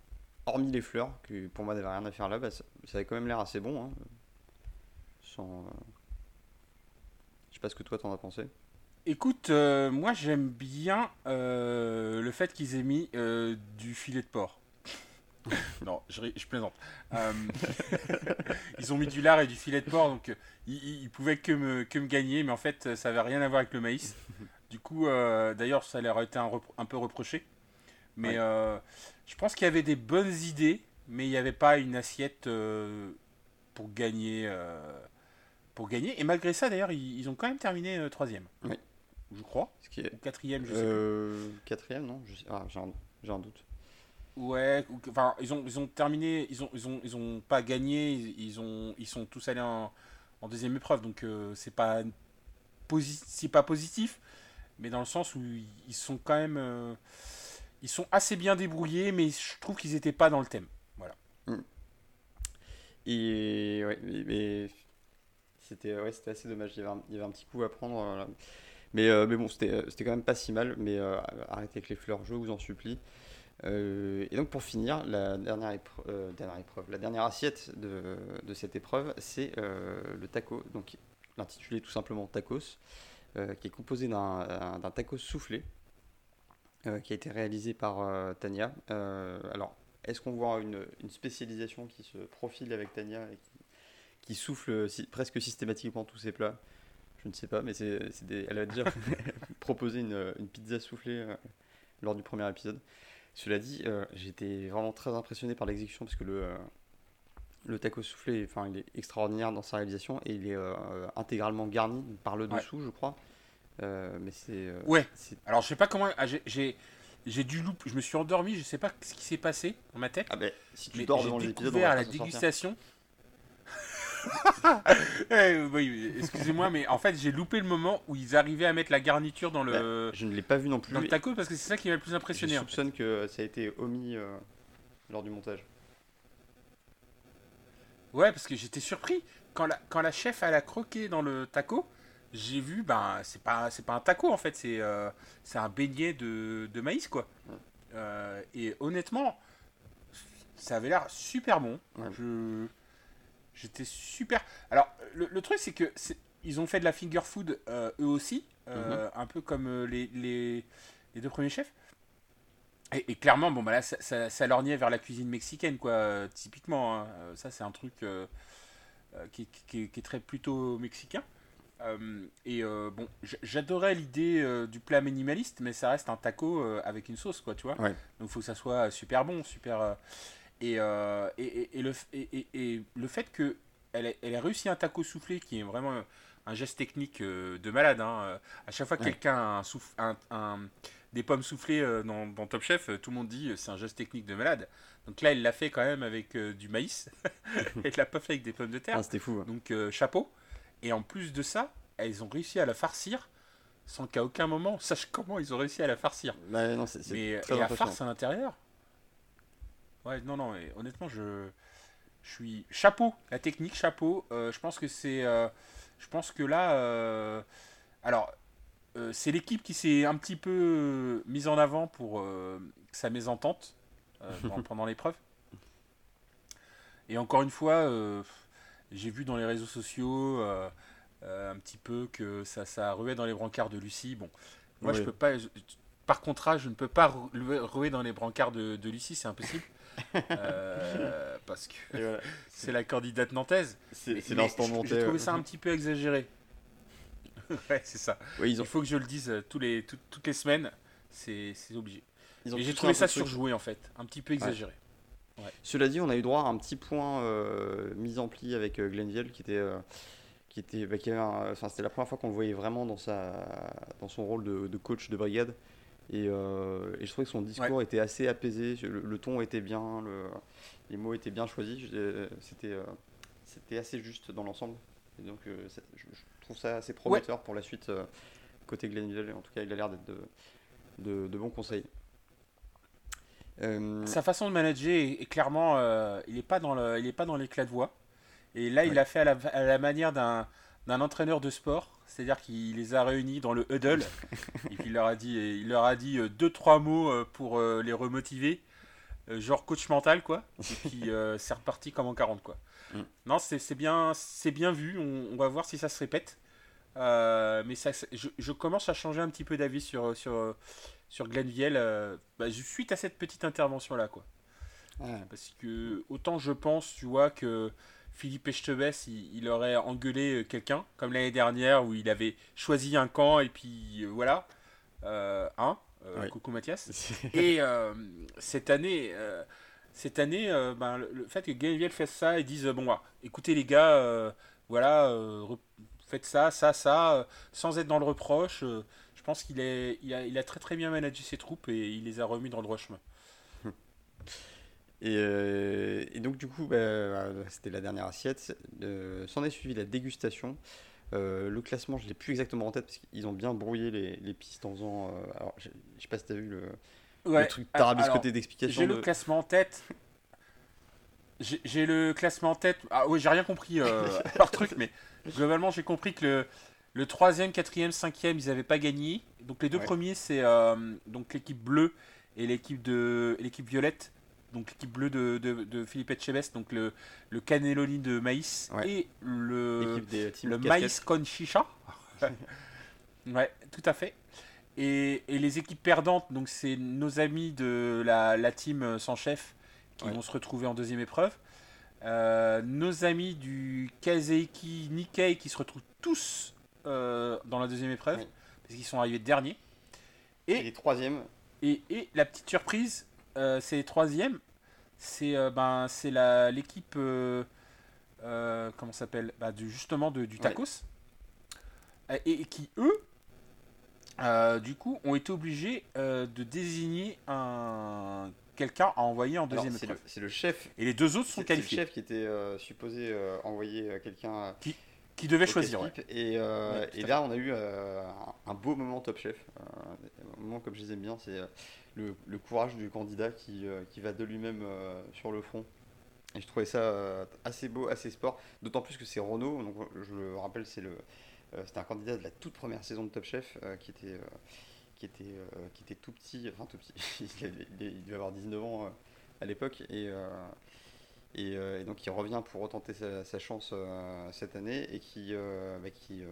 hormis les fleurs, qui pour moi n'avaient rien à faire là, bah, ça, avait quand même l'air assez bon. Hein. Sans... Je sais pas ce que toi t'en as pensé. Écoute, euh, moi j'aime bien euh, le fait qu'ils aient mis euh, du filet de porc. non, je, plaisante. ils ont mis du lard et du filet de porc, donc ils, pouvaient que me, que me gagner, mais en fait ça n'avait rien à voir avec le maïs. Du coup, d'ailleurs, ça leur a été un, peu reproché. Mais je pense qu'il y avait des bonnes idées, mais il n'y avait pas une assiette pour gagner. Pour gagner. Et malgré ça, d'ailleurs, ils, ont quand même terminé troisième. Oui je crois. Ce qui est... quatrième, je sais euh, Quatrième, non ah, J'ai un, doute. Ouais, enfin, ils ont, ils ont terminé, ils ont, ils ont, ils ont pas gagné, ils, ont, ils sont tous allés en, en deuxième épreuve, donc euh, c'est pas, posi pas positif, mais dans le sens où ils sont quand même, euh, ils sont assez bien débrouillés, mais je trouve qu'ils étaient pas dans le thème, voilà. Mm. Et ouais, mais, c'était assez dommage, il y, avait un, petit coup à prendre. Mais, euh, mais bon, euh, c'était quand même pas si mal. Mais euh, arrêtez avec les fleurs, je vous en supplie. et donc pour finir, la dernière, épreuve, la dernière assiette de, cette épreuve, c'est le taco, donc l'intitulé tout simplement tacos, qui est composé d'un taco soufflé, qui a été réalisé par Tania. alors, est-ce qu'on voit une, spécialisation qui se profile avec Tania qui souffle presque systématiquement tous ses plats je ne sais pas, mais c'est, elle a déjà proposé une, une, pizza soufflée euh, lors du premier épisode. Cela dit, euh, j'étais vraiment très impressionné par l'exécution parce que le, euh, le taco soufflé, enfin, il est extraordinaire dans sa réalisation et il est intégralement garni par le dessous, je crois. mais c'est. ouais. Alors je sais pas comment. Ah, j'ai, j'ai dû louper. Je me suis endormi. Je sais pas ce qui s'est passé dans ma tête. Ah ben, si tu dors devant l'épisode, à la dégustation. Eh, oui, excusez-moi, mais en fait, j'ai loupé le moment où ils arrivaient à mettre la garniture dans le. Bah, je ne l'ai pas vu non plus. Dans le taco, parce que c'est ça qui m'a le plus impressionné. Je soupçonne que ça a été omis euh, lors du montage. Ouais, parce que j'étais surpris. Quand la, quand la chef elle a croqué dans le taco, j'ai vu, ben, c'est pas, c'est pas un taco en fait, c'est euh, c'est un beignet de, de maïs quoi. Euh, et honnêtement, ça avait l'air super bon. Je J'étais super. Alors, le, truc, c'est que ils ont fait de la finger food euh, eux aussi, euh, mhm. un peu comme euh, les, les, les, deux premiers chefs. Et, clairement, bon, bah là, ça, ça, lorgnait vers la cuisine mexicaine, quoi, typiquement. Hein. Ça, c'est un truc qui, qui, est très plutôt mexicain. et bon, j'adorais l'idée du plat minimaliste, mais ça reste un taco avec une sauce, quoi, tu vois. Donc il faut que ça soit super bon, super. Et, et, et, le, et, le fait que elle, elle a réussi un taco soufflé qui est vraiment un geste technique euh, de malade. Hein. À chaque fois que quelqu'un a un, des pommes soufflées euh, dans, Top Chef, euh, tout le monde dit c'est un geste technique de malade. Donc là, il l'a fait quand même avec du maïs. il l'a pas fait avec des pommes de terre. Ah, c'était fou. Hein. Donc chapeau. Et en plus de ça, elles ont réussi à la farcir sans qu'à aucun moment sache comment ils ont réussi à la farcir. Bah, non, c'est, Mais et la farce à l'intérieur. Ouais, non, non, honnêtement, je, je suis chapeau, la technique, chapeau. je pense que c'est, je pense que là, euh, alors, euh, c'est l'équipe qui s'est un petit peu euh, mise en avant pour sa mésentente pendant l'épreuve. Et encore une fois, j'ai vu dans les réseaux sociaux un petit peu que ça, ça ruait dans les brancards de Lucie. Bon, moi, je peux pas. par contrat, je ne peux pas ruer dans les brancards de, de Lucie, c'est impossible. Euh, parce que c'est la candidate nantaise. C'est l'instant nantais. J'ai trouvé ça un petit peu exagéré. ouais, c'est ça. Il faut que je le dise euh, tous les, toutes les semaines. C'est obligé. J'ai trouvé ça surjoué en fait, un petit peu exagéré. Cela dit, on a eu droit à un petit point euh, mis en pli avec euh, Glenville qui était. qui était, bah, c'était la première fois qu'on le voyait vraiment dans, sa, dans son rôle de, de coach de brigade. Euh, et, je trouvais que son discours était assez apaisé, le, ton était bien, le, les mots étaient bien choisis, c'était euh, c'était assez juste dans l'ensemble. Et donc euh, je, trouve ça assez prometteur pour la suite côté Glenville. En tout cas, il a l'air d'être de, de, bons conseils. Sa façon de manager est, clairement, il n'est pas dans l'éclat de voix. Et là, il l'a fait à la, à la manière d'un entraîneur de sport c'est-à-dire qu'il les a réunis dans le huddle et qu'il leur a dit, il leur a dit euh, deux trois mots euh, pour euh, les remotiver, genre coach mental quoi. Et puis c'est reparti comme en 40 quoi. Mm. Non, c'est bien, c'est bien vu. On, va voir si ça se répète. mais ça, je, commence à changer un petit peu d'avis sur sur sur Glenville bah, suite à cette petite intervention là quoi. Parce que autant je pense, tu vois que Philippe Echtebès, il, aurait engueulé euh, quelqu'un, comme l'année dernière où il avait choisi un camp et puis euh, voilà, euh, hein, coucou Mathias. et cette année, cette année ben, le, fait que Gainville fasse ça et dise bon, bah, écoutez les gars, voilà, faites ça, ça, ça, sans être dans le reproche. je pense qu'il il a, il a très très bien managé ses troupes et il les a remis dans le droit chemin. Euh, et, donc du coup, bah, c'était la dernière assiette. Euh, s'en est suivi la dégustation. Euh, le classement, je l'ai plus exactement en tête parce qu'ils ont bien brouillé les, pistes en faisant. alors, je sais pas si tu as vu le, truc tarabiscoté d'explication. J'ai le classement en tête. J'ai le classement en tête. Ah oui, j'ai rien compris par truc, mais globalement, j'ai compris que le, le 3ème, 4ème, 5ème, ils n'avaient pas gagné. Donc les deux premiers, c'est donc l'équipe bleue et l'équipe violette donc l'équipe bleue de, de, Philippe Etchebest, donc le, le cannelloni de maïs et le, le maïs con chicha. ouais, tout à fait. Et, et, les équipes perdantes, donc c'est nos amis de la, la team sans chef qui vont se retrouver en deuxième épreuve. Euh, nos amis du Kazeiki Nikkei qui se retrouvent tous euh, dans la deuxième épreuve parce qu'ils sont arrivés derniers. Et, et les troisièmes. Et, et, la petite surprise, c'est les troisièmes. C'est euh, ben, l'équipe. Euh, comment s'appelle? Bah, Justement de, du Tacos. Et, qui, eux, du coup, ont été obligés de désigner un quelqu'un à envoyer en deuxième. C'est le, chef. Et les deux autres sont qualifiés. C'est le chef qui était supposé envoyer quelqu'un. Qui, qui devait choisir. Et, et là, on a eu un beau moment Top Chef. un moment comme je les aime bien, c'est le, courage du candidat qui, euh, qui va de lui-même euh, sur le front. Et je trouvais ça euh, assez beau, assez sport. D'autant plus que c'est Renault, donc je le rappelle, c'est le, c'était un candidat de la toute première saison de Top Chef qui était, qui était, qui était tout petit, enfin tout petit, il, devait avoir 19 ans à l'époque et, et, donc il revient pour retenter sa, chance cette année et qui, bah, qui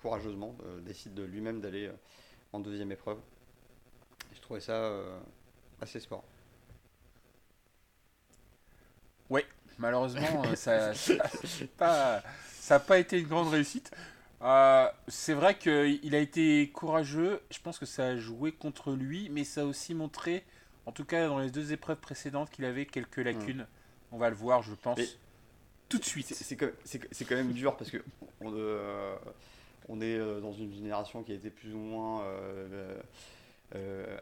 courageusement décide de lui-même d'aller en deuxième épreuve trouvais ça euh, assez sport. Oui, malheureusement, euh, ça n'a pas, pas, été une grande réussite. Euh, c'est vrai qu'il a été courageux. Je pense que ça a joué contre lui, mais ça a aussi montré, en tout cas dans les deux épreuves précédentes, qu'il avait quelques lacunes. On va le voir, je pense, tout de suite. C'est quand, même dur parce que on, euh, on est euh, dans une génération qui a été plus ou moins.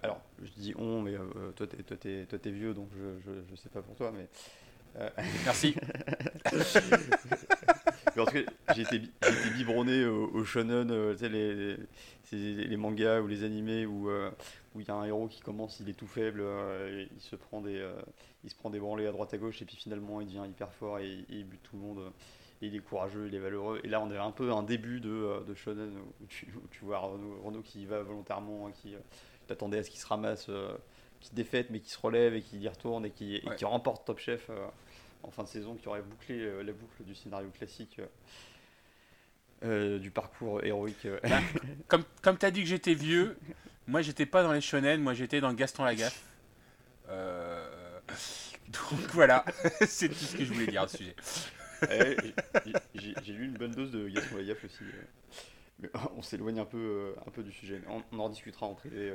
alors, je dis on, mais toi, t'es, toi, vieux, donc je, je, je, sais pas pour toi, mais. Merci. parce que j'ai été, biberonné au, shonen, euh, les, les, mangas ou les animés où euh, où il y a un héros qui commence, il est tout faible, euh, il se prend des il se prend des branlées à droite à gauche et puis finalement il devient hyper fort et, il bute tout le monde. et il est courageux, il est valeureux. Et là, on est un peu un début de, de shonen où tu, vois Renault, qui y va volontairement, qui t'attendait à ce qu'il se ramasse, qui défaite mais qui se relève et qui y retourne et qui, et qui remporte Top Chef en fin de saison qui aurait bouclé euh, la boucle du scénario classique euh, euh, du parcours héroïque. Bah, comme comme tu as dit que j'étais vieux, moi j'étais pas dans les shonen, moi j'étais dans Gaston Lagaffe. Donc voilà, c'est tout ce que je voulais dire à ce sujet. Eh, j'ai lu une bonne dose de Gaston Lagaffe aussi. Mais on s'éloigne un peu, un peu du sujet. On, on en discutera en privé.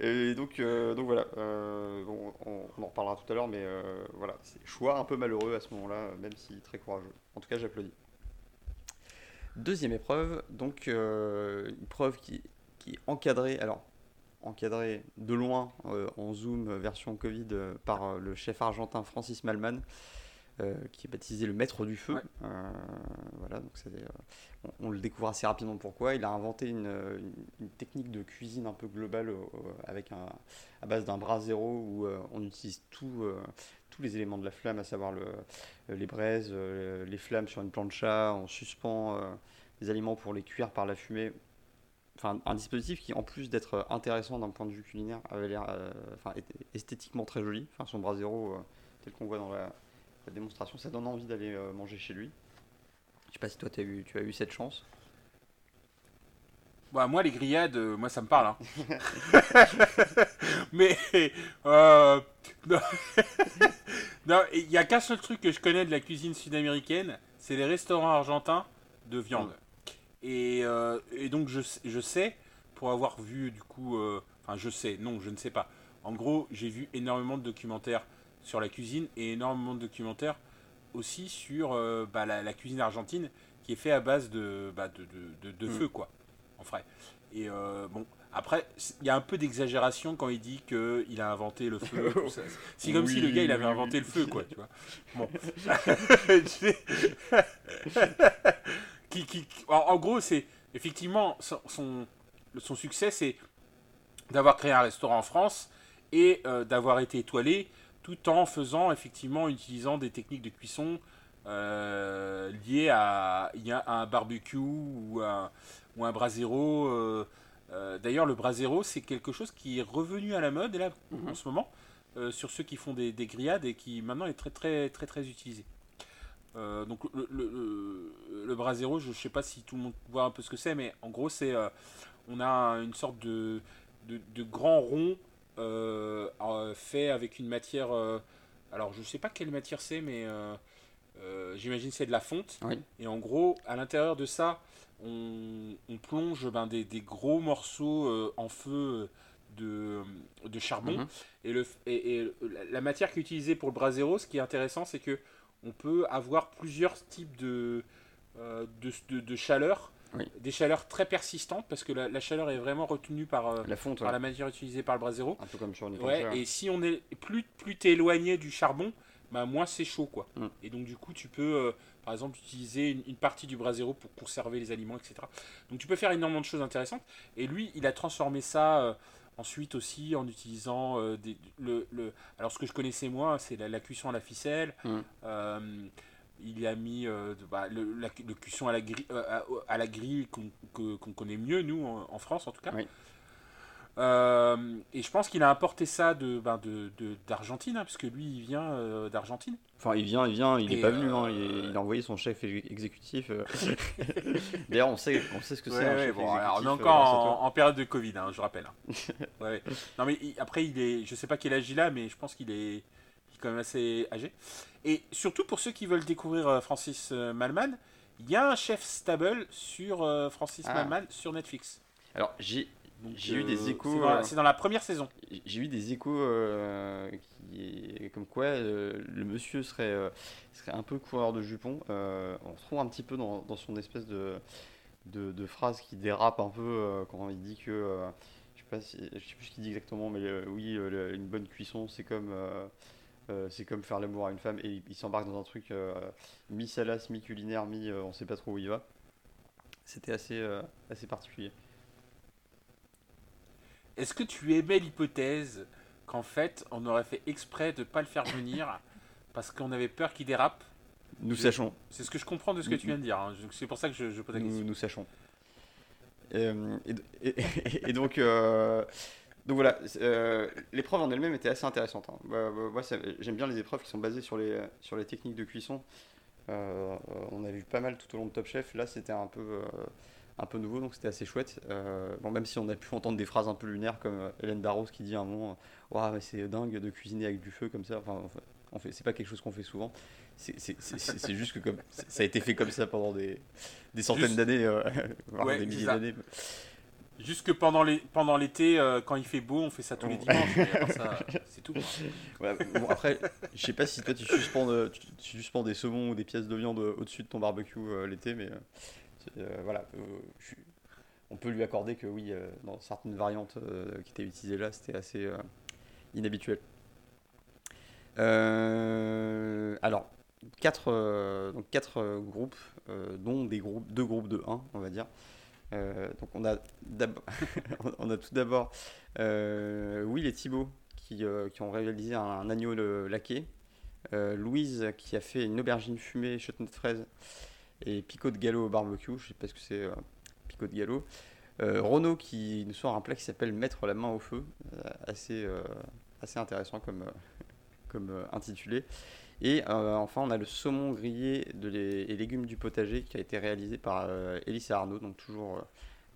Et donc, euh, donc voilà, euh, on, en reparlera tout à l'heure, mais euh, voilà, c'est choix un peu malheureux à ce moment-là, même si très courageux. En tout cas, j'applaudis. Deuxième épreuve, donc une épreuve qui, qui est encadrée, alors encadrée de loin en zoom version Covid par le chef argentin Francis Malman. Euh, qui est baptisé le maître du feu. Euh, voilà, donc euh, on, le découvre assez rapidement pourquoi. Il a inventé une, technique de cuisine un peu globale avec un, à base d'un bras zéro où on utilise tout, tous les éléments de la flamme, à savoir le, les braises, les flammes sur une plancha, on suspend les aliments pour les cuire par la fumée. Enfin, un dispositif qui, en plus d'être intéressant d'un point de vue culinaire, avait l'air enfin, esthétiquement très joli. Enfin, son bras zéro, tel qu'on voit dans la, démonstration, ça donne envie d'aller euh, manger chez lui. Je sais pas si toi tu as eu cette chance. Bah, moi, les grillades, euh, moi, ça me parle. Hein. Mais, euh, non, il n'y a qu'un seul truc que je connais de la cuisine sud-américaine, c'est les restaurants argentins de viande. Et, et, donc, je, je, sais, pour avoir vu, du coup, enfin, je sais, non, je ne sais pas. En gros, j'ai vu énormément de documentaires sur la cuisine et énormément de documentaires aussi sur euh, bah, la, cuisine argentine qui est fait à base de, bah, de, de, mm. feu, quoi, en vrai. Et euh, bon, après, il y a un peu d'exagération quand il dit qu'il a inventé le feu. C'est comme si le gars, il avait inventé le feu, quoi, tu vois. Bon. qui, qui, en, gros, c'est effectivement son, son, succès, c'est d'avoir créé un restaurant en France et euh, d'avoir été étoilé tout en faisant effectivement, utilisant des techniques de cuisson euh, liées à, un barbecue ou un, ou un brasero. Euh, euh, D'ailleurs, le brasero, c'est quelque chose qui est revenu à la mode là, mhm. en ce moment euh, sur ceux qui font des, grillades et qui maintenant est très très très très utilisé. donc le, le, le, brasero, je ne sais pas si tout le monde voit un peu ce que c'est, mais en gros c'est on a une sorte de, de, de grand rond fait avec une matière. Alors, je sais pas quelle matière c'est, mais j'imagine c'est de la fonte. Et en gros, à l'intérieur de ça, on, plonge ben, des, gros morceaux en feu de, de charbon. Mhm. Et, le, et, la matière qui est utilisée pour le brasero, ce qui est intéressant, c'est que on peut avoir plusieurs types de, de, de chaleur des chaleurs très persistantes parce que la, chaleur est vraiment retenue par, euh, la, fonte, par la matière utilisée par le brasero. Un peu comme sur une ouais, Et si on est plus, plus tu es éloigné du charbon, bah, moins c'est chaud. quoi. Mm. Et donc du coup, tu peux euh, par exemple utiliser une, partie du brasero pour conserver les aliments, etc. Donc tu peux faire énormément de choses intéressantes. Et lui, il a transformé ça. Euh, ensuite aussi en utilisant des, le, le, Alors ce que je connaissais moi, c'est la, cuisson à la ficelle. Mm il a mis euh, bah, le, la, le, cuisson à la grille, euh, à, la grille qu'on connaît mieux, nous, en, France en tout cas. Euh, et je pense qu'il a importé ça de ben, d'Argentine, hein, parce que lui, il vient d'Argentine. Enfin, il vient, il vient, il n'est pas venu, hein, il, a envoyé son chef exécutif. D'ailleurs, on sait, on sait ce que c'est. bon, on est encore en, période de Covid, hein, je rappelle. Non, mais après, il est, je sais pas quel âge il a, mais je pense qu'il est, quand même assez âgé. Et surtout pour ceux qui veulent découvrir euh, Francis euh, Malman, Il y a un chef stable sur Francis ah. sur Netflix. Alors j'ai j'ai eu des échos. C'est dans, la première saison. J'ai eu des échos qui, comme quoi le monsieur serait, serait un peu coureur de jupons. on se trouve un petit peu dans, dans son espèce de, de, de, phrase qui dérape un peu quand il dit que je sais plus ce qu'il dit exactement, mais euh, oui, euh, une bonne cuisson, c'est comme, euh, c'est comme faire l'amour à une femme. Et il, s'embarque dans un truc mi-salace, mi-culinaire, mi- on sait pas trop où il va. C'était assez, assez particulier. Est-ce que tu aimais l'hypothèse qu'en fait, on aurait fait exprès de pas le faire venir parce qu'on avait peur qu'il dérape? Nous sachons. C'est ce que je comprends de ce que tu viens de dire. Hein. C'est pour ça que je, pose la question. nous sachons. Euh, et, donc, euh, donc voilà, euh, l'épreuve en elle-même était assez intéressante. Hein. Bah, bah, moi, j'aime bien les épreuves qui sont basées sur les, sur les techniques de cuisson. on a vu pas mal tout au long de Top Chef. Là, c'était un peu, un peu nouveau, donc c'était assez chouette. bon, même si on a pu entendre des phrases un peu lunaires comme Hélène Darros qui dit un moment Waouh, c'est dingue de cuisiner avec du feu comme ça. Enfin, en fait, c'est pas quelque chose qu'on fait souvent. C'est juste que comme ça a été fait comme ça pendant des, des centaines d'années, euh, des milliers d'années. Juste que pendant l'été, pendant euh, quand il fait beau, on fait ça tous les dimanches. c'est tout. bon, après, je sais pas si toi tu suspends, tu, suspends des saumons ou des pièces de viande au-dessus de ton barbecue euh, l'été, mais voilà. on peut lui accorder que oui, dans certaines variantes qui étaient utilisées là, c'était assez inhabituel. alors, quatre, euh, euh, groupes, euh, dont des groupes, deux groupes de 1, on va dire. on a, on a tout d'abord Will et Thibaut qui, qui ont réalisé un, agneau laqué. Louise qui a fait une aubergine fumée, chutney de fraise et picot de galop au barbecue. Je sais pas ce que c'est picot de galop. Renaud qui nous sort un plat qui s'appelle Mettre la main au feu, assez, assez intéressant comme, comme intitulé. Et euh, enfin, on a le saumon grillé de les, et légumes du potager qui a été réalisé par euh, Elise Arnaud, donc toujours euh,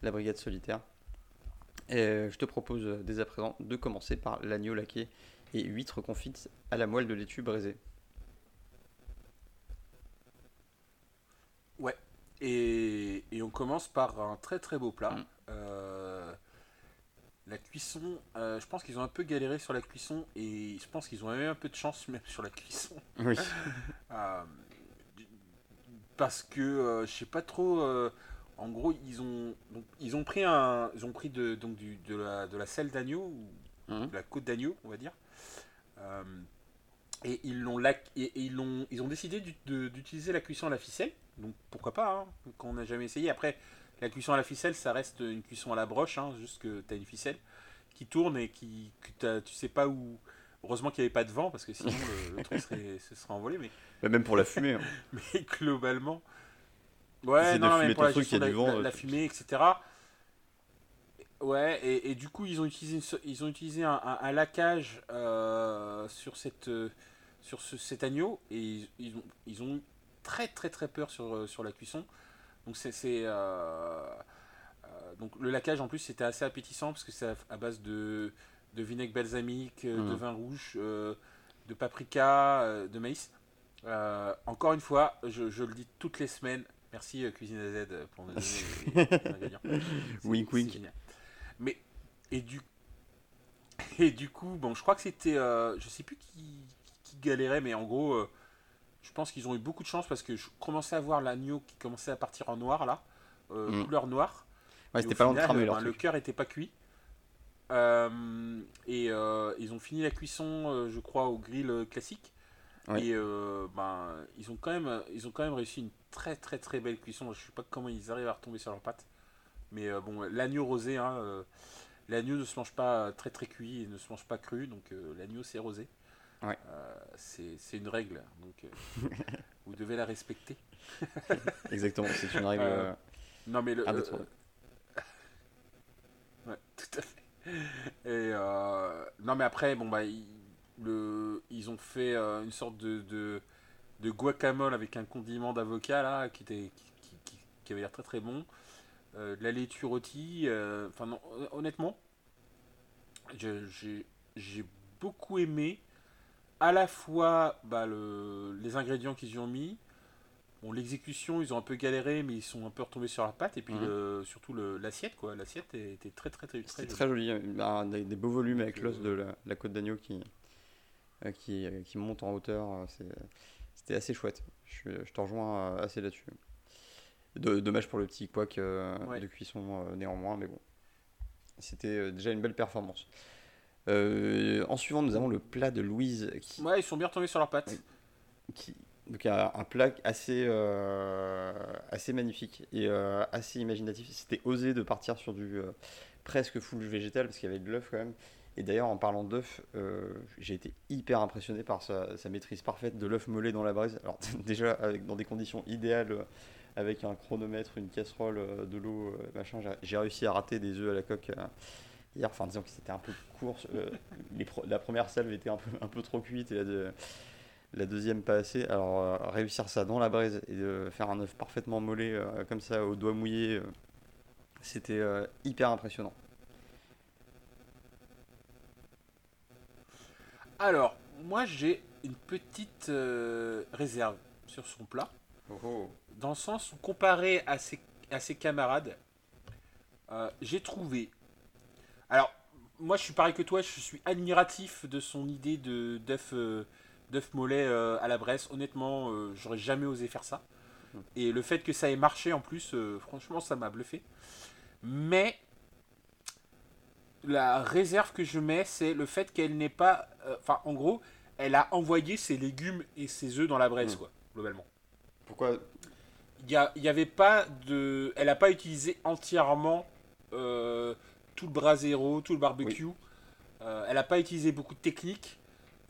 la brigade solitaire. Et je te propose dès à présent de commencer par l'agneau laqué et huîtres confites à la moelle de laitue braisée. Et, on commence par un très très beau plat. Mm. La cuisson, euh, je pense qu'ils ont un peu galéré sur la cuisson et je pense qu'ils ont eu un peu de chance même sur la cuisson. Oui. Euh, parce que euh, je sais pas trop. en gros, ils ont ils ont pris un ils ont pris de donc du, de la de la selle d'agneau mmh. de la côte d'agneau, on va dire. et ils l'ont et, ils l'ont ils ont décidé d'utiliser la cuisson à la ficelle. Donc pourquoi pas hein, quand on n'a jamais essayé. Après la cuisson à la ficelle, ça reste une cuisson à la broche, hein, juste que tu as une ficelle qui tourne et qui, que tu sais pas où. Heureusement qu'il n'y avait pas de vent, parce que sinon le, truc serait, se serait envolé. Mais... même pour la fumée. Hein. mais globalement. Ouais, non, mais pour la, truc, la, vent, la, fumée, etc. Ouais, et, et, du coup, ils ont utilisé, ils ont utilisé un, un, laquage euh, sur, cette, sur ce, cet agneau et ils, ils, ont, ils ont très très très peur sur, sur la cuisson. Donc c'est euh, euh, donc le laquage en plus c'était assez appétissant parce que c'est à, base de, de vinaigre balsamique, euh, de mmh. vin rouge, de paprika, de maïs. encore une fois, je, je, le dis toutes les semaines. Merci Cuisine AZ pour nous donner les, ingrédients. Wink wink. Mais et du et du coup, bon, je crois que c'était, je sais plus qui, qui, galérait, mais en gros, je pense qu'ils ont eu beaucoup de chance parce que je commençais à voir l'agneau qui commençait à partir en noir là, euh, mm. couleur noire. Ouais, c'était pas final, ben, Le cœur était pas cuit. Euh, et euh, ils ont fini la cuisson, je crois, au grill classique. Et ben, ils ont quand même, ils ont quand même réussi une très très très belle cuisson. Je sais pas comment ils arrivent à retomber sur leurs pattes. Mais bon, l'agneau rosé, hein, l'agneau ne se mange pas très très cuit et ne se mange pas cru, donc l'agneau c'est rosé. Euh, c'est une règle, donc euh, vous devez la respecter. Exactement, c'est une règle. Euh, non, mais le. ouais, tout à fait. Et non, mais après, bon, bah, ils, le, ils ont fait une sorte de, de, de, guacamole avec un condiment d'avocat là, qui, était, qui, qui, qui avait l'air très très bon. de la laitue rôtie. Enfin, honnêtement, j'ai beaucoup aimé à la fois bah, le, les ingrédients qu'ils y ont mis, Bon, l'exécution, ils ont un peu galéré, mais ils sont un peu retombés sur la patte. Et puis mhm. surtout l'assiette, quoi. L'assiette était très très très, très, très jolie. Bah, des, beaux volumes avec l'os de la, côte d'agneau qui, qui, qui, monte en hauteur. C'était assez chouette. Je, je te rejoins assez là-dessus. dommage pour le petit couac de cuisson néanmoins, mais bon. C'était déjà une belle performance. Euh, en suivant, nous avons le plat de Louise. Qui, ouais, ils sont bien retombés sur leurs pattes. Qui, donc, un, un plat assez, euh, assez magnifique et euh, assez imaginatif. C'était osé de partir sur du presque full végétal parce qu'il y avait de l'œuf quand même. Et d'ailleurs, en parlant d'œuf, j'ai été hyper impressionné par sa, sa maîtrise parfaite de l'œuf mollet dans la braise. Alors, déjà, avec, dans des conditions idéales, avec un chronomètre, une casserole, de l'eau, machin, j'ai réussi à rater des œufs à la coque hier, enfin disons que c'était un peu court. Euh, la première salve était un peu, un peu trop cuite et la, la deuxième pas assez. Alors euh, réussir ça dans la braise et de faire un œuf parfaitement mollet euh, comme ça au doigt mouillé, c'était hyper impressionnant. Alors, moi j'ai une petite réserve sur son plat. Oh, oh. Dans le sens où comparé à ses, à ses camarades, j'ai trouvé alors, moi, je suis pareil que toi, je suis admiratif de son idée de d'œuf euh, mollet euh, à la Bresse. Honnêtement, euh, j'aurais jamais osé faire ça. Hmm. Et le fait que ça ait marché en plus, franchement, ça m'a bluffé. Mais la réserve que je mets, c'est le fait qu'elle n'ait pas. Enfin, en gros, elle a envoyé ses légumes et ses œufs dans la Bresse, hmm. quoi, globalement. Pourquoi? Il n'y avait pas de. Elle n'a pas utilisé entièrement tout le brasero, tout le barbecue. Euh, elle n'a pas utilisé beaucoup de techniques.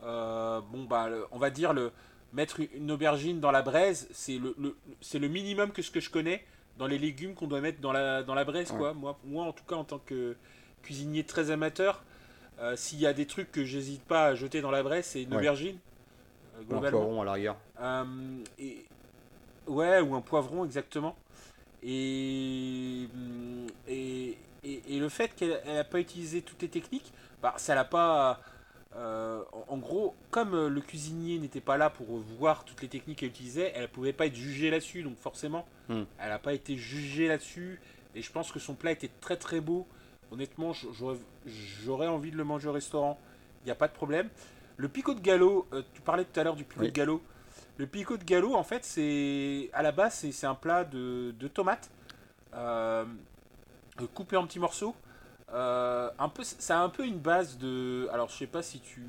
Euh, bon, bah, on va dire le mettre une aubergine dans la braise, c'est le, c'est le minimum que ce que je connais dans les légumes qu'on doit mettre dans la, dans la braise. Quoi. Moi, moi, en tout cas, en tant que cuisinier très amateur, euh, s'il y a des trucs que j'hésite pas à jeter dans la braise, c'est une aubergine. un poivron à l'arrière. et, ouais, ou un poivron, exactement. Et, et, et, le fait qu'elle n'a pas utilisé toutes les techniques, bah, ça l'a pas. Euh, en gros, comme euh, le cuisinier n'était pas là pour voir toutes les techniques qu'elle utilisait, elle ne pouvait pas être jugée là-dessus. Donc forcément, hmm. elle n'a pas été jugée là-dessus. Et je pense que son plat était très très beau. Honnêtement, j'aurais envie de le manger au restaurant. Il n'y a pas de problème. Le picot de galop, euh, tu parlais tout à l'heure du picot de galop. Le picot de galop, en fait, c'est à la base, c'est un plat de, de tomates. Euh, coupé en petits morceaux. Euh, un peu, ça a un peu une base de. Alors, je sais pas si tu,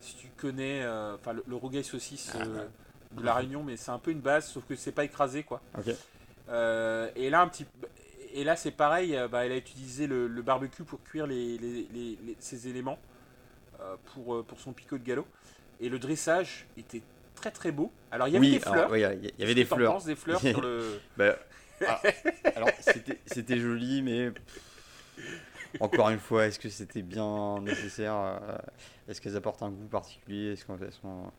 si tu connais, euh, enfin le, le rougail saucisse ah, de la Réunion, mais c'est un peu une base, sauf que c'est pas écrasé, quoi. et là, un petit, et là, c'est pareil. Bah, elle a utilisé le, barbecue pour cuire les, les, les, ces éléments pour, pour son picot de galop. Et le dressage était très très beau. Alors il y avait des fleurs. il y, avait des fleurs. des fleurs sur le. Bah, ah, alors, c'était joli, mais encore une fois, est-ce que c'était bien nécessaire euh, Est-ce qu'elles apportent un goût particulier Est-ce qu'elles sont.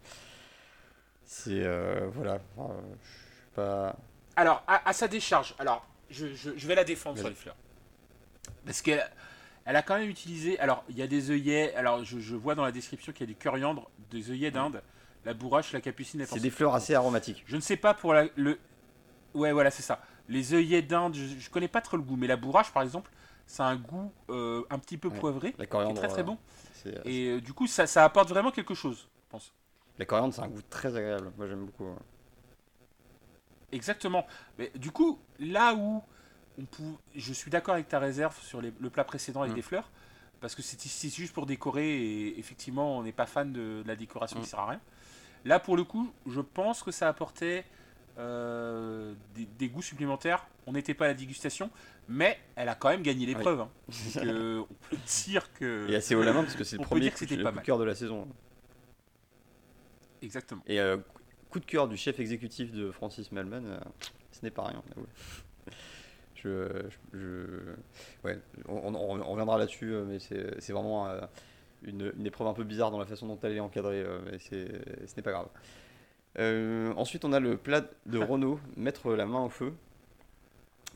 C'est. Euh, voilà. je suis pas. Alors, à, sa décharge, alors, je, vais la défendre sur les fleurs. Parce qu'elle elle a quand même utilisé. Alors, il y a des œillets. Alors, je, vois dans la description qu'il y a du coriandre, des œillets d'Inde, la bourrache, la capucine, C'est des fleurs assez aromatiques. Je ne sais pas pour la, le. Ouais, voilà, c'est ça. Les œillets d'Inde, je, ne connais pas trop le goût, mais la bourrache, par exemple, ça a un goût euh, un petit peu poivré, la coriandre, très très bon. Et euh, du coup, ça, ça, apporte vraiment quelque chose, je pense. La coriandre, c'est un goût très agréable. Moi, j'aime beaucoup. Exactement. Mais du coup, là où on peut... je suis d'accord avec ta réserve sur le plat précédent avec mm. des fleurs, parce que c'est juste pour décorer et effectivement, on n'est pas fan de, la décoration qui mm. sert à rien. Là, pour le coup, je pense que ça apportait euh, des, goûts supplémentaires. On n'était pas à la dégustation, mais elle a quand même gagné l'épreuve. Hein. on peut dire que. Et assez haut la main parce que c'est le premier coup, de cœur de la saison. Exactement. Et euh, coup de cœur du chef exécutif de Francis Malman, euh, ce n'est pas rien. Je, je, ouais, on, reviendra là-dessus, mais c'est vraiment une, une, épreuve un peu bizarre dans la façon dont elle est encadrée, mais ce n'est pas grave. Euh, ensuite, on a le plat de Renault, mettre la main au feu.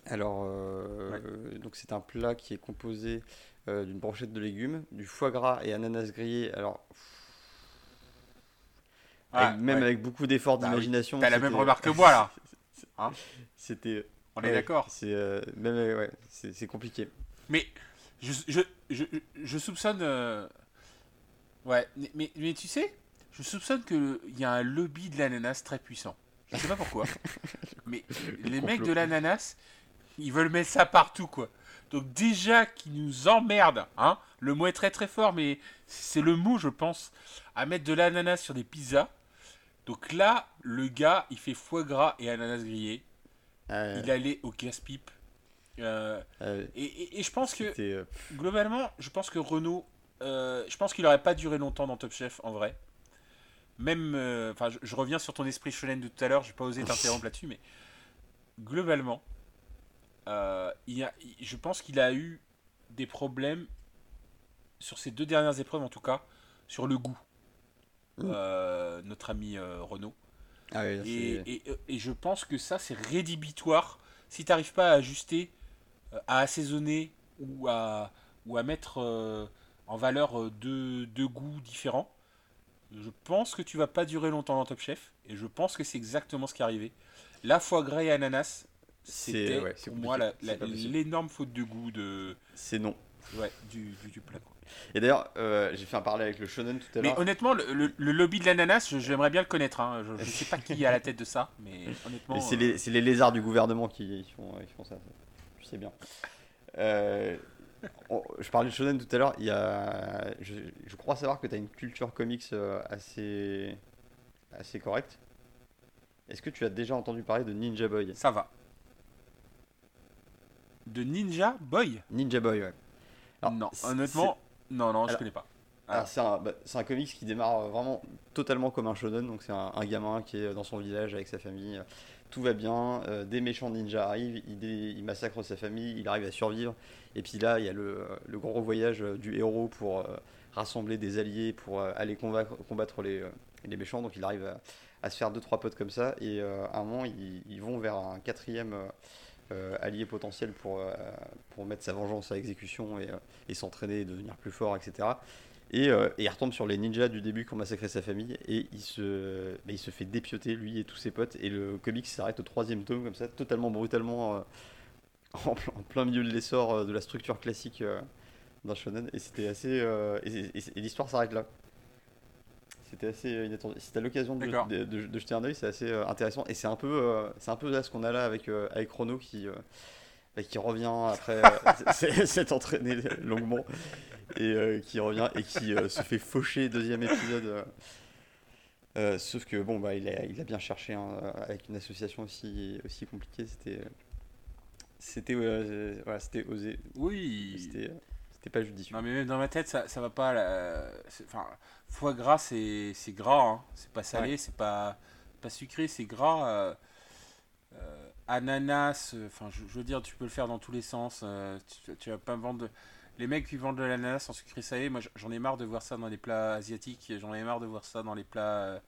Alors, euh, donc c'est un plat qui est composé euh, d'une brochette de légumes, du foie gras et ananas grillé. Alors, même avec beaucoup d'efforts bah d'imagination. T'as la même remarque que moi là. Hein C'était. On est d'accord. C'est même ouais, c'est compliqué. Mais je, je, je, je soupçonne. Ouais, mais, mais tu sais, je soupçonne qu'il y a un lobby de l'ananas très puissant. Je sais pas pourquoi. mais les mecs de l'ananas, ils veulent mettre ça partout, quoi. Donc déjà qu'ils nous emmerdent, hein. Le mot est très très fort, mais c'est le mot, je pense, à mettre de l'ananas sur des pizzas. Donc là, le gars, il fait foie gras et ananas grillé. Euh, Il allait au casse-pipe. Euh, euh, et, et- et je pense que, globalement, je pense que Renault, je pense qu'il aurait pas duré longtemps dans Top Chef, en vrai. Même, euh, enfin, je, je reviens sur ton esprit shonen de tout à l'heure, j'ai pas osé t'interrompre là-dessus, mais globalement, euh, il y a, il- je pense qu'il a eu des problèmes sur ces deux dernières épreuves, en tout cas, sur le goût. Mm. Euh, notre ami Renault. ah Et, et- et je pense que ça, c'est rédhibitoire. Si tu n'arrives pas à ajuster, à assaisonner ou à, ou à mettre en valeur deux, deux goûts différents, je pense que tu vas pas durer longtemps dans Top Chef. Et je pense que c'est exactement ce qui est arrivé. La foie gras et ananas, c'était ouais, c'est pour moi l'énorme faute de goût de, c'est non. ouais, du, du, du plat. Et d'ailleurs, euh, j'ai fait un parallèle avec le shonen tout à Mais l'heure. honnêtement, le, le- le lobby de l'ananas, je- j'aimerais bien le connaître. hein. Je, je sais pas qui est à la tête de ça, mais honnêtement. C'est euh, les, c'est les lézards du gouvernement qui, qui font, qui font ça. Je sais bien. Euh, on- je parlais de shonen tout à l'heure. Il y a, je, je crois savoir que tu as une culture comics euh, assez, assez correcte. Est-ce que tu as déjà entendu parler de Ninja Boy? Ça va. De Ninja Boy? Ninja Boy, ouais. Alors, Non, honnêtement, non, non, je Alors- connais pas. Ah. c'est un, bah, un comics qui démarre euh, vraiment totalement comme un shonen. Donc, c'est un, un gamin qui est dans son village avec sa famille. Tout va bien. euh, des méchants ninjas arrivent. Il, dé- il massacre sa famille. Il arrive à survivre. Et puis là, il y a le, le gros voyage euh, du héros pour euh, rassembler des alliés pour aller combattre, les, les méchants. Donc, il arrive à, se faire deux trois potes comme ça. Et à un moment, ils, vont vers un quatrième. allié potentiel pour, pour mettre sa vengeance à exécution et, et s'entraîner et devenir plus fort, etc. Et, euh, et il retombe sur les ninjas du début qui ont massacré sa famille. Et il se, bah, il se fait dépioter lui et tous ses potes. Et le comic s'arrête au troisième tome comme ça, totalement brutalement euh, en, plein, en plein milieu de l'essor euh, de la structure classique d'un shonen. Et c'était assez et, et- et l'histoire s'arrête là. C'était assez inattendu. Si t'as l'occasion de, de, de- de jeter un œil, c'est assez intéressant. Et c'est un peu c'est un peu là ce qu'on a là avec avec Chrono qui bah, qui revient après euh, s'être entraîné longuement et euh, qui revient et qui euh, se fait faucher deuxième épisode. euh. Euh, sauf que bon bah il a, il a bien cherché hein, euh, avec une association aussi aussi compliquée c'était c'était euh, voilà c'était osé Oui. c'était pas judicieux Non, mais même dans ma tête, ça, ça va pas. là, Enfin, foie gras, c'est c'est gras. hein. C'est pas salé, Ouais. c'est pas, pas sucré, c'est gras. Ananas, euh, enfin, je, je veux dire, tu peux le faire dans tous les sens. euh, tu, tu vas pas me vendre. de- Les mecs qui vendent de l'ananas en sucré salé, moi j'en ai marre de voir ça dans les plats asiatiques, j'en ai marre de voir ça dans les plats. euh,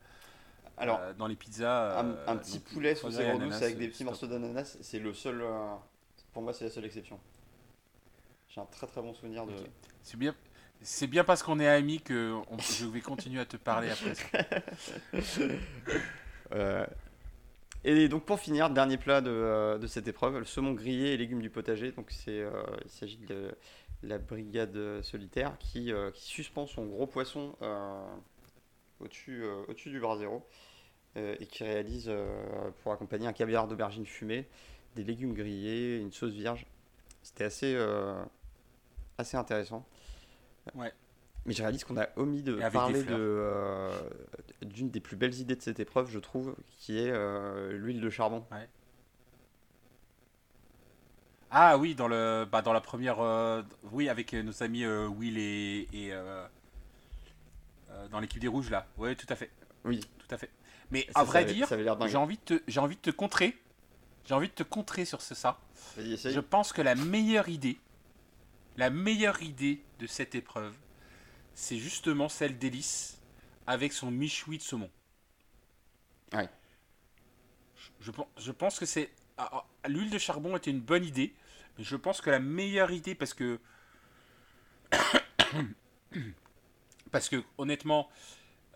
alors euh, dans les pizzas. un, euh, un petit donc, poulet sous zéro douce avec des petits morceaux d'ananas c'est le seul euh, pour moi c'est la seule exception j'ai un très très bon souvenir de Ok. C'est bien, c'est bien parce qu'on est amis que on- je vais continuer à te parler après. ça. Euh, et donc pour finir, dernier plat de, euh, de cette épreuve, le saumon grillé et légumes du potager. Donc c'est, euh, il s'agit de la brigade solitaire qui, euh, qui suspend son gros poisson au-dessus, au-dessus du et qui réalise pour accompagner un caviar d'aubergine fumée, des légumes grillés, une sauce vierge. C'était assez, assez intéressant. Ouais. Mais je réalise qu'on a omis de parler de, euh, d'une des plus belles idées de cette épreuve, je trouve, qui est euh, l'huile de charbon. Ah oui, dans le, bah, dans la première, euh, oui, avec nos amis Will et, et, dans l'équipe des rouges là. Oui, tout à fait, Oui, tout à fait. Mais ça, à vrai ça avait- dire, j'ai envie de te, j'ai envie de te contrer. J'ai envie de te contrer sur ce ça. Vas-y. Je pense que la meilleure idée, la meilleure idée de cette épreuve, c'est justement celle d'Hélice avec son michoui de saumon. Ouais. Je, je pen- je pense que c'est. ah, ah, L'huile de charbon était une bonne idée, mais je pense que la meilleure idée, parce que. parce que, honnêtement,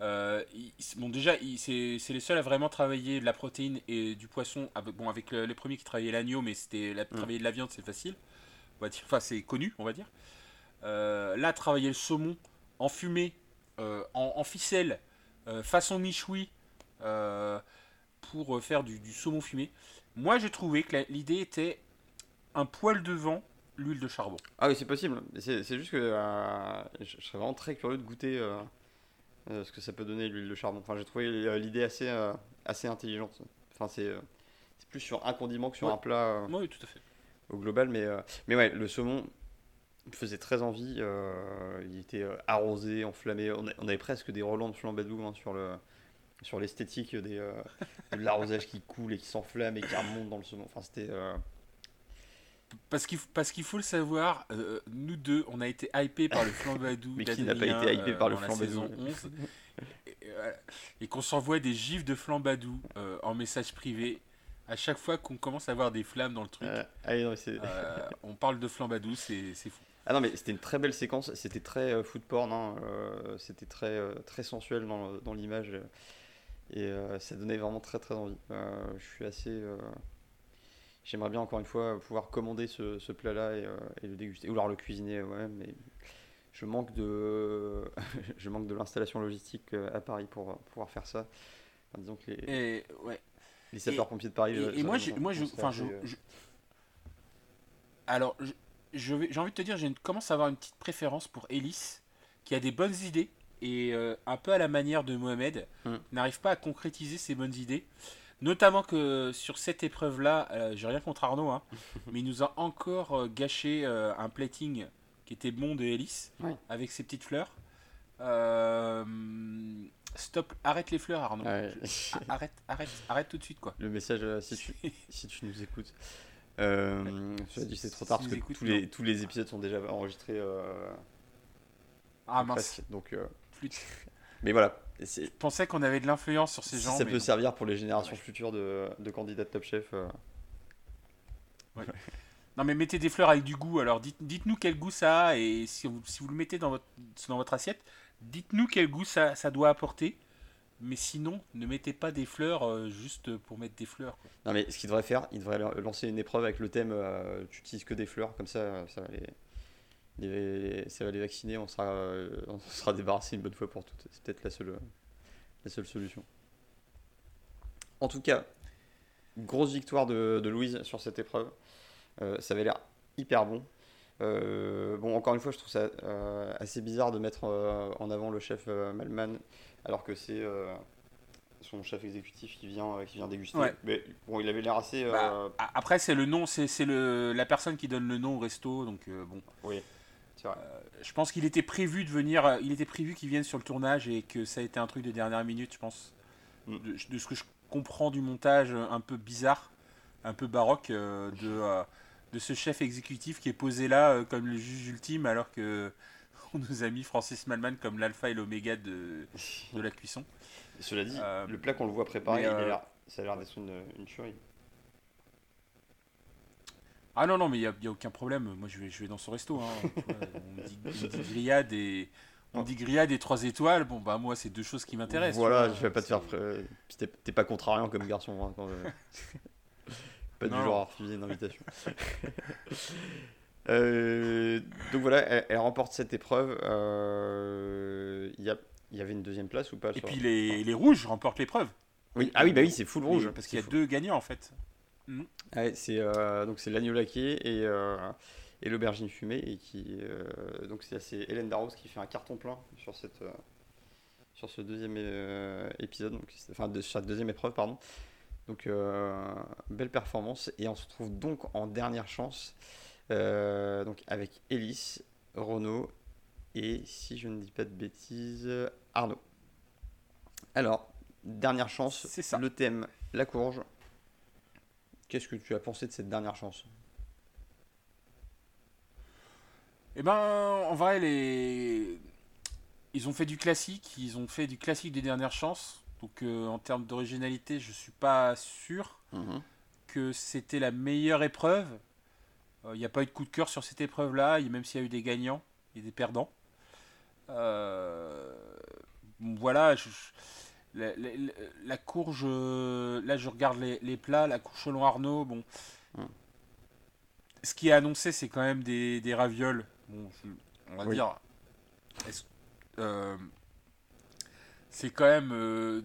bon, déjà, c'est les seuls à vraiment travailler de la protéine et du poisson. Avec, bon, avec les premiers qui travaillaient l'agneau, mais c'était la, mm. travailler de la viande, c'est facile. On va dire. Enfin, c'est connu, on va dire. là, travailler le saumon en fumée, en, en, ficelle, façon michoui, pour faire du, du saumon fumé. Moi, j'ai trouvé que l'idée était un poil devant l'huile de charbon. Ah oui, c'est possible. C'est juste que euh, je serais vraiment très curieux de goûter euh, euh, ce que ça peut donner l'huile de charbon. Enfin, j'ai trouvé l'idée assez, assez intelligente. Enfin, c'est plus sur un condiment que sur un plat. oui, tout à fait. Au global, mais, mais ouais, le saumon me faisait très envie. il était arrosé, enflammé. On, avait presque des relents de flambadou hein, sur le sur l'esthétique des de l'arrosage qui coule et qui s'enflamme et qui remonte dans le saumon. Enfin, c'était parce qu'il parce qu'il faut le savoir, euh, nous deux, on a été hypés par le flambadou. Mais qui n'a pas été hypé par le euh, flambadou et, qu'on s'envoie des gifs de flambadou euh, en message privé à chaque fois qu'on commence à avoir des flammes dans le truc. Ah on parle de flambadou, c'est fou. Ah non mais c'était une très belle séquence, c'était très foot porn, hein, c'était très très sensuel dans, dans l'image et ça donnait vraiment très très envie. je suis assez J'aimerais bien encore une fois pouvoir commander ce, ce plat-là et, euh, et, le déguster, ou alors le cuisiner moi-même, mais je manque de, je manque de l'installation logistique euh, à Paris pour pouvoir faire ça. disons que les, et, ouais. les sapeurs-pompiers de Paris. Et, moi, moi, je, enfin, je, euh, alors, j'ai envie de te dire, je commence à avoir une petite préférence pour Ellis, qui a des bonnes idées et un peu à la manière de Mohamed, hum. n'arrive pas à concrétiser ses bonnes idées. Notamment que sur cette épreuve-là, euh, j'ai rien contre Arnaud, hein, mais il nous a encore euh, gâché euh, un plating qui était bon de Hélice, avec ses petites fleurs. stop, arrête les fleurs Arnaud. arrête, arrête, arrête tout de suite quoi. Le message, si tu, si tu nous écoutes. Euh, dit c'est trop tard parce que tous, les, tous les épisodes sont déjà enregistrés. ah mince. donc, mais voilà, je pensais qu'on avait de l'influence sur ces gens. Ça peut servir pour les générations futures de, de, candidats de Top Chef. Euh. Non mais mettez des fleurs avec du goût. Alors dites, dites-nous quel goût ça a et si vous, si vous le mettez dans votre, dans votre assiette, dites-nous quel goût ça, ça, doit apporter. Mais sinon, ne mettez pas des fleurs euh, juste pour mettre des fleurs. Non mais ce qu'il devrait faire, il devrait lancer une épreuve avec le thème euh, tu utilises que des fleurs, comme ça, ça va les, ça va les vacciner, on sera, on sera débarrassé une bonne fois pour toutes. C'est peut-être la seule, la seule solution. En tout cas, grosse victoire de, Louise sur cette épreuve. Euh, ça avait l'air hyper bon. Euh, bon, encore une fois, je trouve ça euh, assez bizarre de mettre en avant le chef Malman alors que c'est son chef exécutif qui vient, qui vient déguster. Mais bon, il avait l'air assez. Bah, après, c'est le nom, c'est la personne qui donne le nom au resto, donc bon. Oui. Euh, je pense qu'il était prévu de venir, euh, il était prévu qu'il vienne sur le tournage et que ça a été un truc de dernière minute, je pense. Mm. De, ce que je comprends du montage un peu bizarre, un peu baroque euh, de, de ce chef exécutif qui est posé là comme le juge ultime alors que on nous a mis Francis Malman comme l'alpha et l'oméga de, de la cuisson. cela dit, le plat qu'on le voit préparer, ça a l'air d'être une, une tuerie. Ah non, non, mais il n'y a, a, aucun problème. Moi, je vais, je vais dans ce resto. Hein. on, dit, grillade et. On dit grillade et 3 étoiles, bon bah moi c'est deux choses qui m'intéressent. Voilà, je vais pas te faire. T'es pas contrariant comme garçon. Hein, pas du genre à refuser une invitation. Euh, donc voilà, elle, remporte cette épreuve. Euh, il y, a, y, avait une deuxième place ou pas Et puis les, les, rouges remportent l'épreuve. Oui, ah oui, bah oui, c'est full rouge. Parce qu'il y a deux gagnants en fait. Mm. c'est euh, donc c'est l'agneau laqué et, euh, et l'aubergine fumée et qui euh, donc c'est Hélène Darros qui fait un carton plein sur cette sur ce deuxième épisode donc enfin de, sur cette deuxième épreuve pardon donc belle performance et on se retrouve donc en dernière chance donc avec Ellis Renaud et si je ne dis pas de bêtises Arnaud alors dernière chance c'est ça le thème la courge Qu'est-ce que tu as pensé de cette dernière chance? Eh ben, en vrai, les... ils ont fait du classique, ils ont fait du classique des dernières chances. Donc, euh, en termes d'originalité, je suis pas sûr mhm. que c'était la meilleure épreuve. Il euh, n'y a pas eu de coup de cœur sur cette épreuve-là, même s'il y a eu des gagnants et des perdants. Euh, voilà, la, courge, là je regarde les, plats, la courge selon Arnaud, bon. Ce qui est annoncé, c'est quand même des, des ravioles. Bon, on va dire. Euh, c'est quand même euh,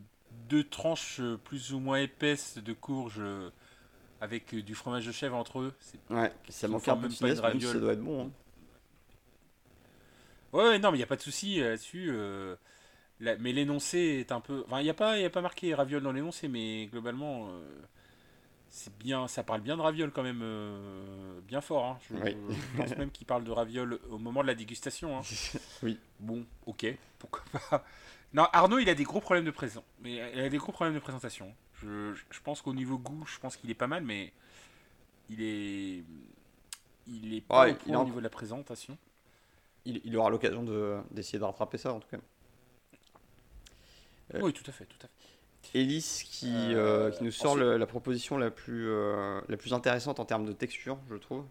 deux tranches plus ou moins épaisses de courge avec du fromage de chèvre entre eux. Ouais, ça manque un peu de finesse, ça doit être bon. Hein. Ouais, non, mais il n'y a pas de souci là-dessus. Euh, mais l'énoncé est un peu. Enfin, il n'y a, pas, y a pas marqué raviol dans l'énoncé, mais globalement, euh, c'est bien, ça parle bien de raviol quand même, euh, bien fort. Hein. Je, pense même qu'il parle de raviol au moment de la dégustation. Hein. oui. Bon, ok, pourquoi pas. Non, Arnaud, il a des gros problèmes de présent. Mais il a des gros problèmes de présentation. Je, je pense qu'au niveau goût, je pense qu'il est pas mal, mais il est, il est pas au, niveau de la présentation il, aura l'occasion d'essayer de, rattraper ça en tout cas. Euh, oui, tout à fait, tout à fait. Elise qui, euh, euh, qui nous sort la proposition la plus, la plus intéressante en termes de texture, je trouve.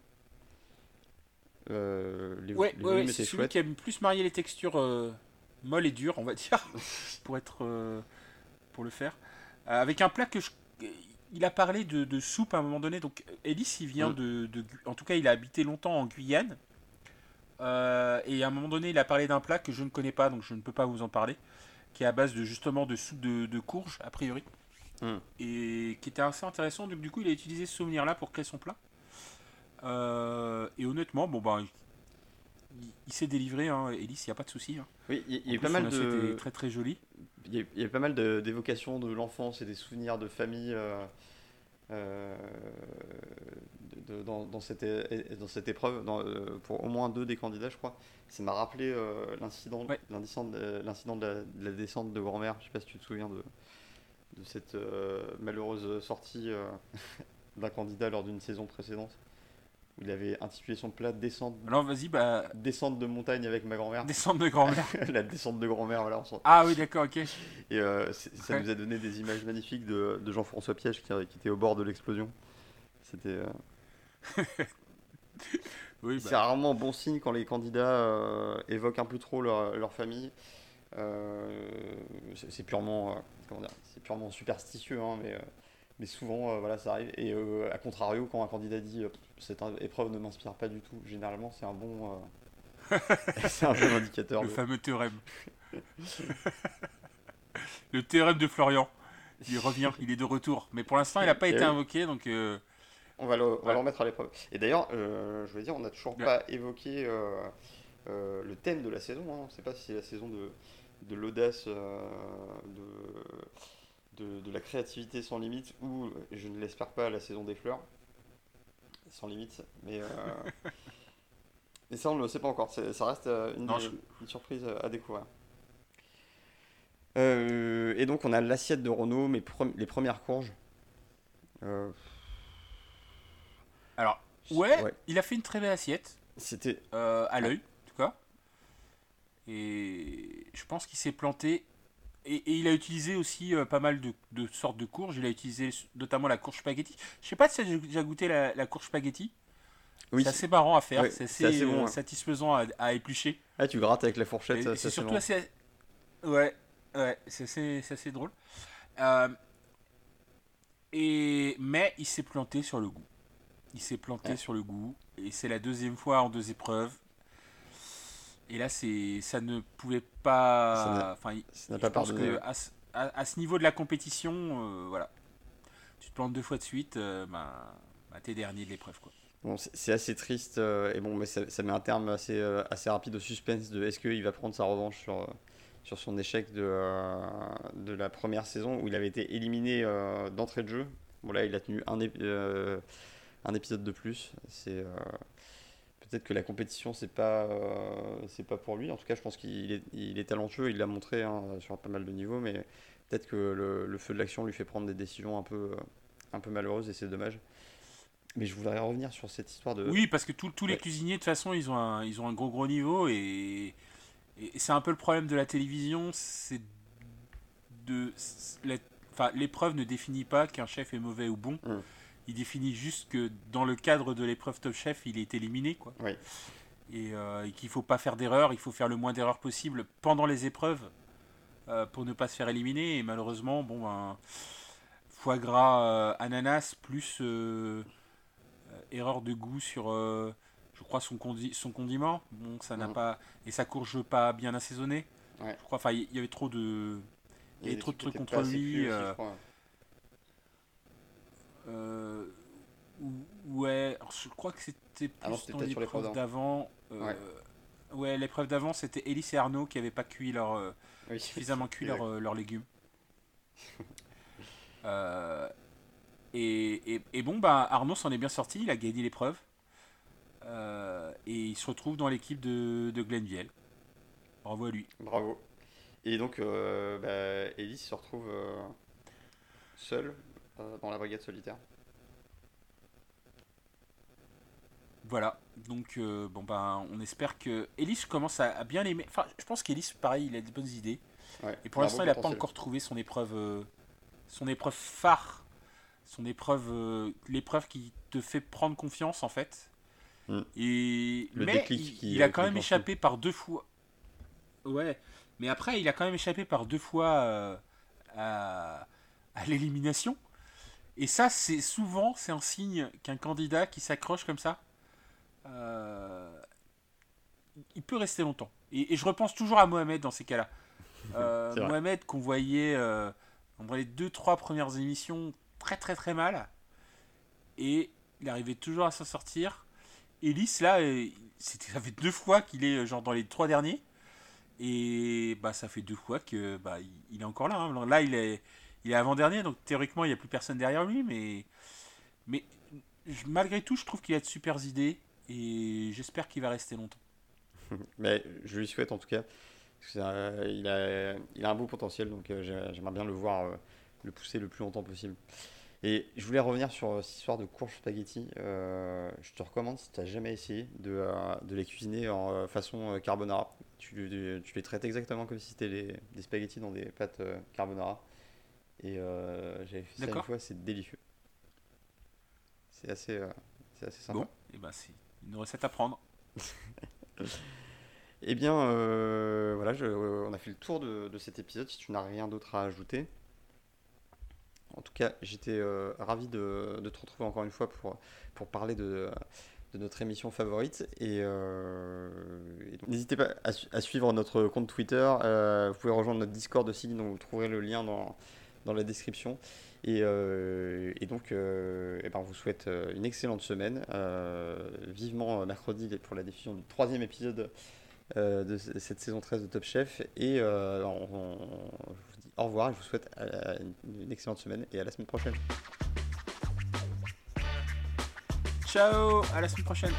les, ouais, ouais c'est celui qui aime plus marier les textures molles et dures, on va dire, pour être pour le faire. Avec un plat que je, il a parlé de, soupe à un moment donné. Donc Elise, il vient mm. de, de, en tout cas, il a habité longtemps en Guyane. Euh, et à un moment donné, il a parlé d'un plat que je ne connais pas, donc je ne peux pas vous en parler, qui est à base de justement de soupe de, de courge, a priori, hmm. et qui était assez intéressant. Donc du coup, il a utilisé ce souvenir-là pour créer son plat. Euh, et honnêtement, bon ben, il, s'est délivré, hein, il n'y a pas de souci. Hein. Oui, il y, a pas mal de très très joli. Il y, a, pas mal d'évocations de, l'enfance et des souvenirs de famille. Euh, dans, cette, dans cette épreuve, dans, euh, pour au moins deux des candidats, je crois. Ça m'a rappelé euh, l'incident de, l'incident de, la descente de Wormer. Je sais pas si tu te souviens de, cette euh, malheureuse sortie d'un candidat lors d'une saison précédente. Où il avait intitulé son plat Descente, Alors, vas-y, bah... descente de montagne avec ma grand-mère. Descente de grand-mère. la descente de grand-mère, voilà. Ah oui, d'accord, ok. Et ça nous a donné des images magnifiques de, de Jean-François Piège qui, qui, était au bord de l'explosion. C'était. oui, C'est bah. rarement bon signe quand les candidats euh, évoquent un peu trop leur, famille. Euh, c'est purement, euh, c'est purement superstitieux, hein, mais, mais souvent voilà, ça arrive. Et à contrario, quand un candidat dit cette épreuve ne m'inspire pas du tout, généralement c'est un bon, c'est un bon indicateur. Le fameux théorème. Le théorème de Florian. Il revient, il est de retour. Mais pour l'instant, il n'a pas été invoqué, donc on va le, remettre à l'épreuve. Et d'ailleurs, euh, je veux dire, on n'a toujours pas évoqué euh, euh, le thème de la saison. Hein. On ne sait pas si c'est la saison de, de l'audace, de, de, la créativité sans limite, ou, je ne l'espère pas, la saison des fleurs. Sans limite. Mais, mais ça, on ne le sait pas encore. Ça reste une, surprise à découvrir. et donc, on a l'assiette de Renault, mais les premières courges. Alors, ouais, il a fait une très belle assiette. C'était. Euh, à l'œil, en tout cas. Et je pense qu'il s'est planté. Et, il a utilisé aussi euh, pas mal de, sortes de courges. Il a utilisé notamment la courge spaghetti. Je sais pas si j'ai déjà goûté la, courge spaghetti. Oui, c'est assez marrant à faire, c'est assez, bon, euh, satisfaisant à, éplucher. Ah, tu grattes avec la fourchette, c'est surtout assez. Ouais, ouais, c'est assez, assez, drôle. et... Mais il s'est planté sur le goût. Il s'est planté sur le goût. Et c'est la deuxième fois en deux épreuves. Et là, c'est, ça ne pouvait pas. Enfin, ça n'a pas pardonné. À, à, ce niveau de la compétition, euh, voilà. Tu te plantes deux fois de suite, euh, ben, t'es dernier de l'épreuve, quoi. Bon, c'est assez triste euh, et bon, mais ça, met un terme assez, assez rapide au suspense de est-ce qu'il va prendre sa revanche sur, sur son échec de, de la première saison où il avait été éliminé d'entrée de jeu. Bon, là, il a tenu un, un épisode de plus. C'est euh, peut-être que la compétition c'est pas euh, c'est pas pour lui. En tout cas, je pense qu'il est, il est talentueux, il l'a montré hein, sur pas mal de niveaux, mais peut-être que le, feu de l'action lui fait prendre des décisions un peu un peu malheureuses et c'est dommage. Mais je voudrais revenir sur cette histoire de. Oui, parce que tous les cuisiniers, de toute façon, ils ont un, ils ont un gros gros niveau et, et c'est un peu le problème de la télévision, c'est de. Enfin, l'épreuve ne définit pas qu'un chef est mauvais ou bon. Hum il définit juste que dans le cadre de l'épreuve Top Chef, il est éliminé. Quoi. Et, euh, qu'il ne faut pas faire d'erreur, il faut faire le moins d'erreurs possible pendant les épreuves pour ne pas se faire éliminer. Et malheureusement, bon, ben, foie gras ananas plus erreur de goût sur je crois son, condi son condiment bon ça n'a mm. pas et sa courge pas bien assaisonnée je crois enfin il y, avait trop de il y avait trop de trucs contre lui euh, ouais, je crois que c'était plus dans l'épreuve d'avant. Euh, ouais, l'épreuve d'avant, c'était Elise et Arnaud qui n'avaient pas cuit leur, euh, suffisamment cuit leurs légumes. et, et, bon, bah, Arnaud s'en est bien sorti, il a gagné l'épreuve. et il se retrouve dans l'équipe de, de Glenville. Bravo à lui. Bravo. Et donc, bah, Elise se retrouve seule euh, dans la brigade solitaire. Voilà, donc euh, bon ben on espère que Ellis commence à, bien l'aimer. Enfin, je pense qu'Ellis, pareil, il a des bonnes idées. et pour l'instant, il n'a pas encore trouvé son épreuve, euh, son épreuve phare, son épreuve, l'épreuve qui te fait prendre confiance en fait. Mm. Et mais il, a quand même échappé par deux fois. Ouais, mais après, il a quand même échappé par deux fois à, à l'élimination. Et ça, c'est souvent, c'est un signe qu'un candidat qui s'accroche comme ça, euh, il peut rester longtemps. Et, je repense toujours à Mohamed dans ces cas-là. Euh, Mohamed qu'on voyait euh, dans les deux, trois premières émissions très très très mal. Et il arrivait toujours à s'en sortir. Ellis, là, ça fait deux fois qu'il est genre dans les trois derniers. Et bah, ça fait deux fois que bah, il, est encore là. Hein. Là, il est il est avant-dernier, donc théoriquement, il n'y a plus personne derrière lui, mais, mais malgré tout, je trouve qu'il a de super idées et j'espère qu'il va rester longtemps. mais je lui souhaite en tout cas. il, a, il a un beau potentiel, donc euh, j'aimerais bien le voir euh, le pousser le plus longtemps possible. Et je voulais revenir sur euh, cette histoire de courge spaghetti. je te recommande, si tu n'as jamais essayé, de, de, les cuisiner en façon carbonara. Tu, tu, les traites exactement comme si c'était des spaghettis dans des pâtes carbonara. Et euh, j'avais fait ça une fois, c'est délicieux. C'est assez, euh, c'est assez sympa. Bon, et eh ben c'est une recette à prendre. eh bien, euh, voilà, je, on a fait le tour de, de cet épisode. Si tu n'as rien d'autre à ajouter. En tout cas, j'étais ravi de, de, te retrouver encore une fois pour, pour parler de, de notre émission favorite. Et, n'hésitez pas à, à, suivre notre compte Twitter. vous pouvez rejoindre notre Discord aussi, donc vous trouverez le lien dans, dans la description. Et, euh, et donc, euh, et ben on vous souhaite euh, une excellente semaine. vivement mercredi pour la diffusion du troisième épisode de cette saison 13 de Top Chef. Et on, je vous dis au revoir. Je vous souhaite une excellente semaine et à la semaine prochaine. Ciao, à la semaine prochaine.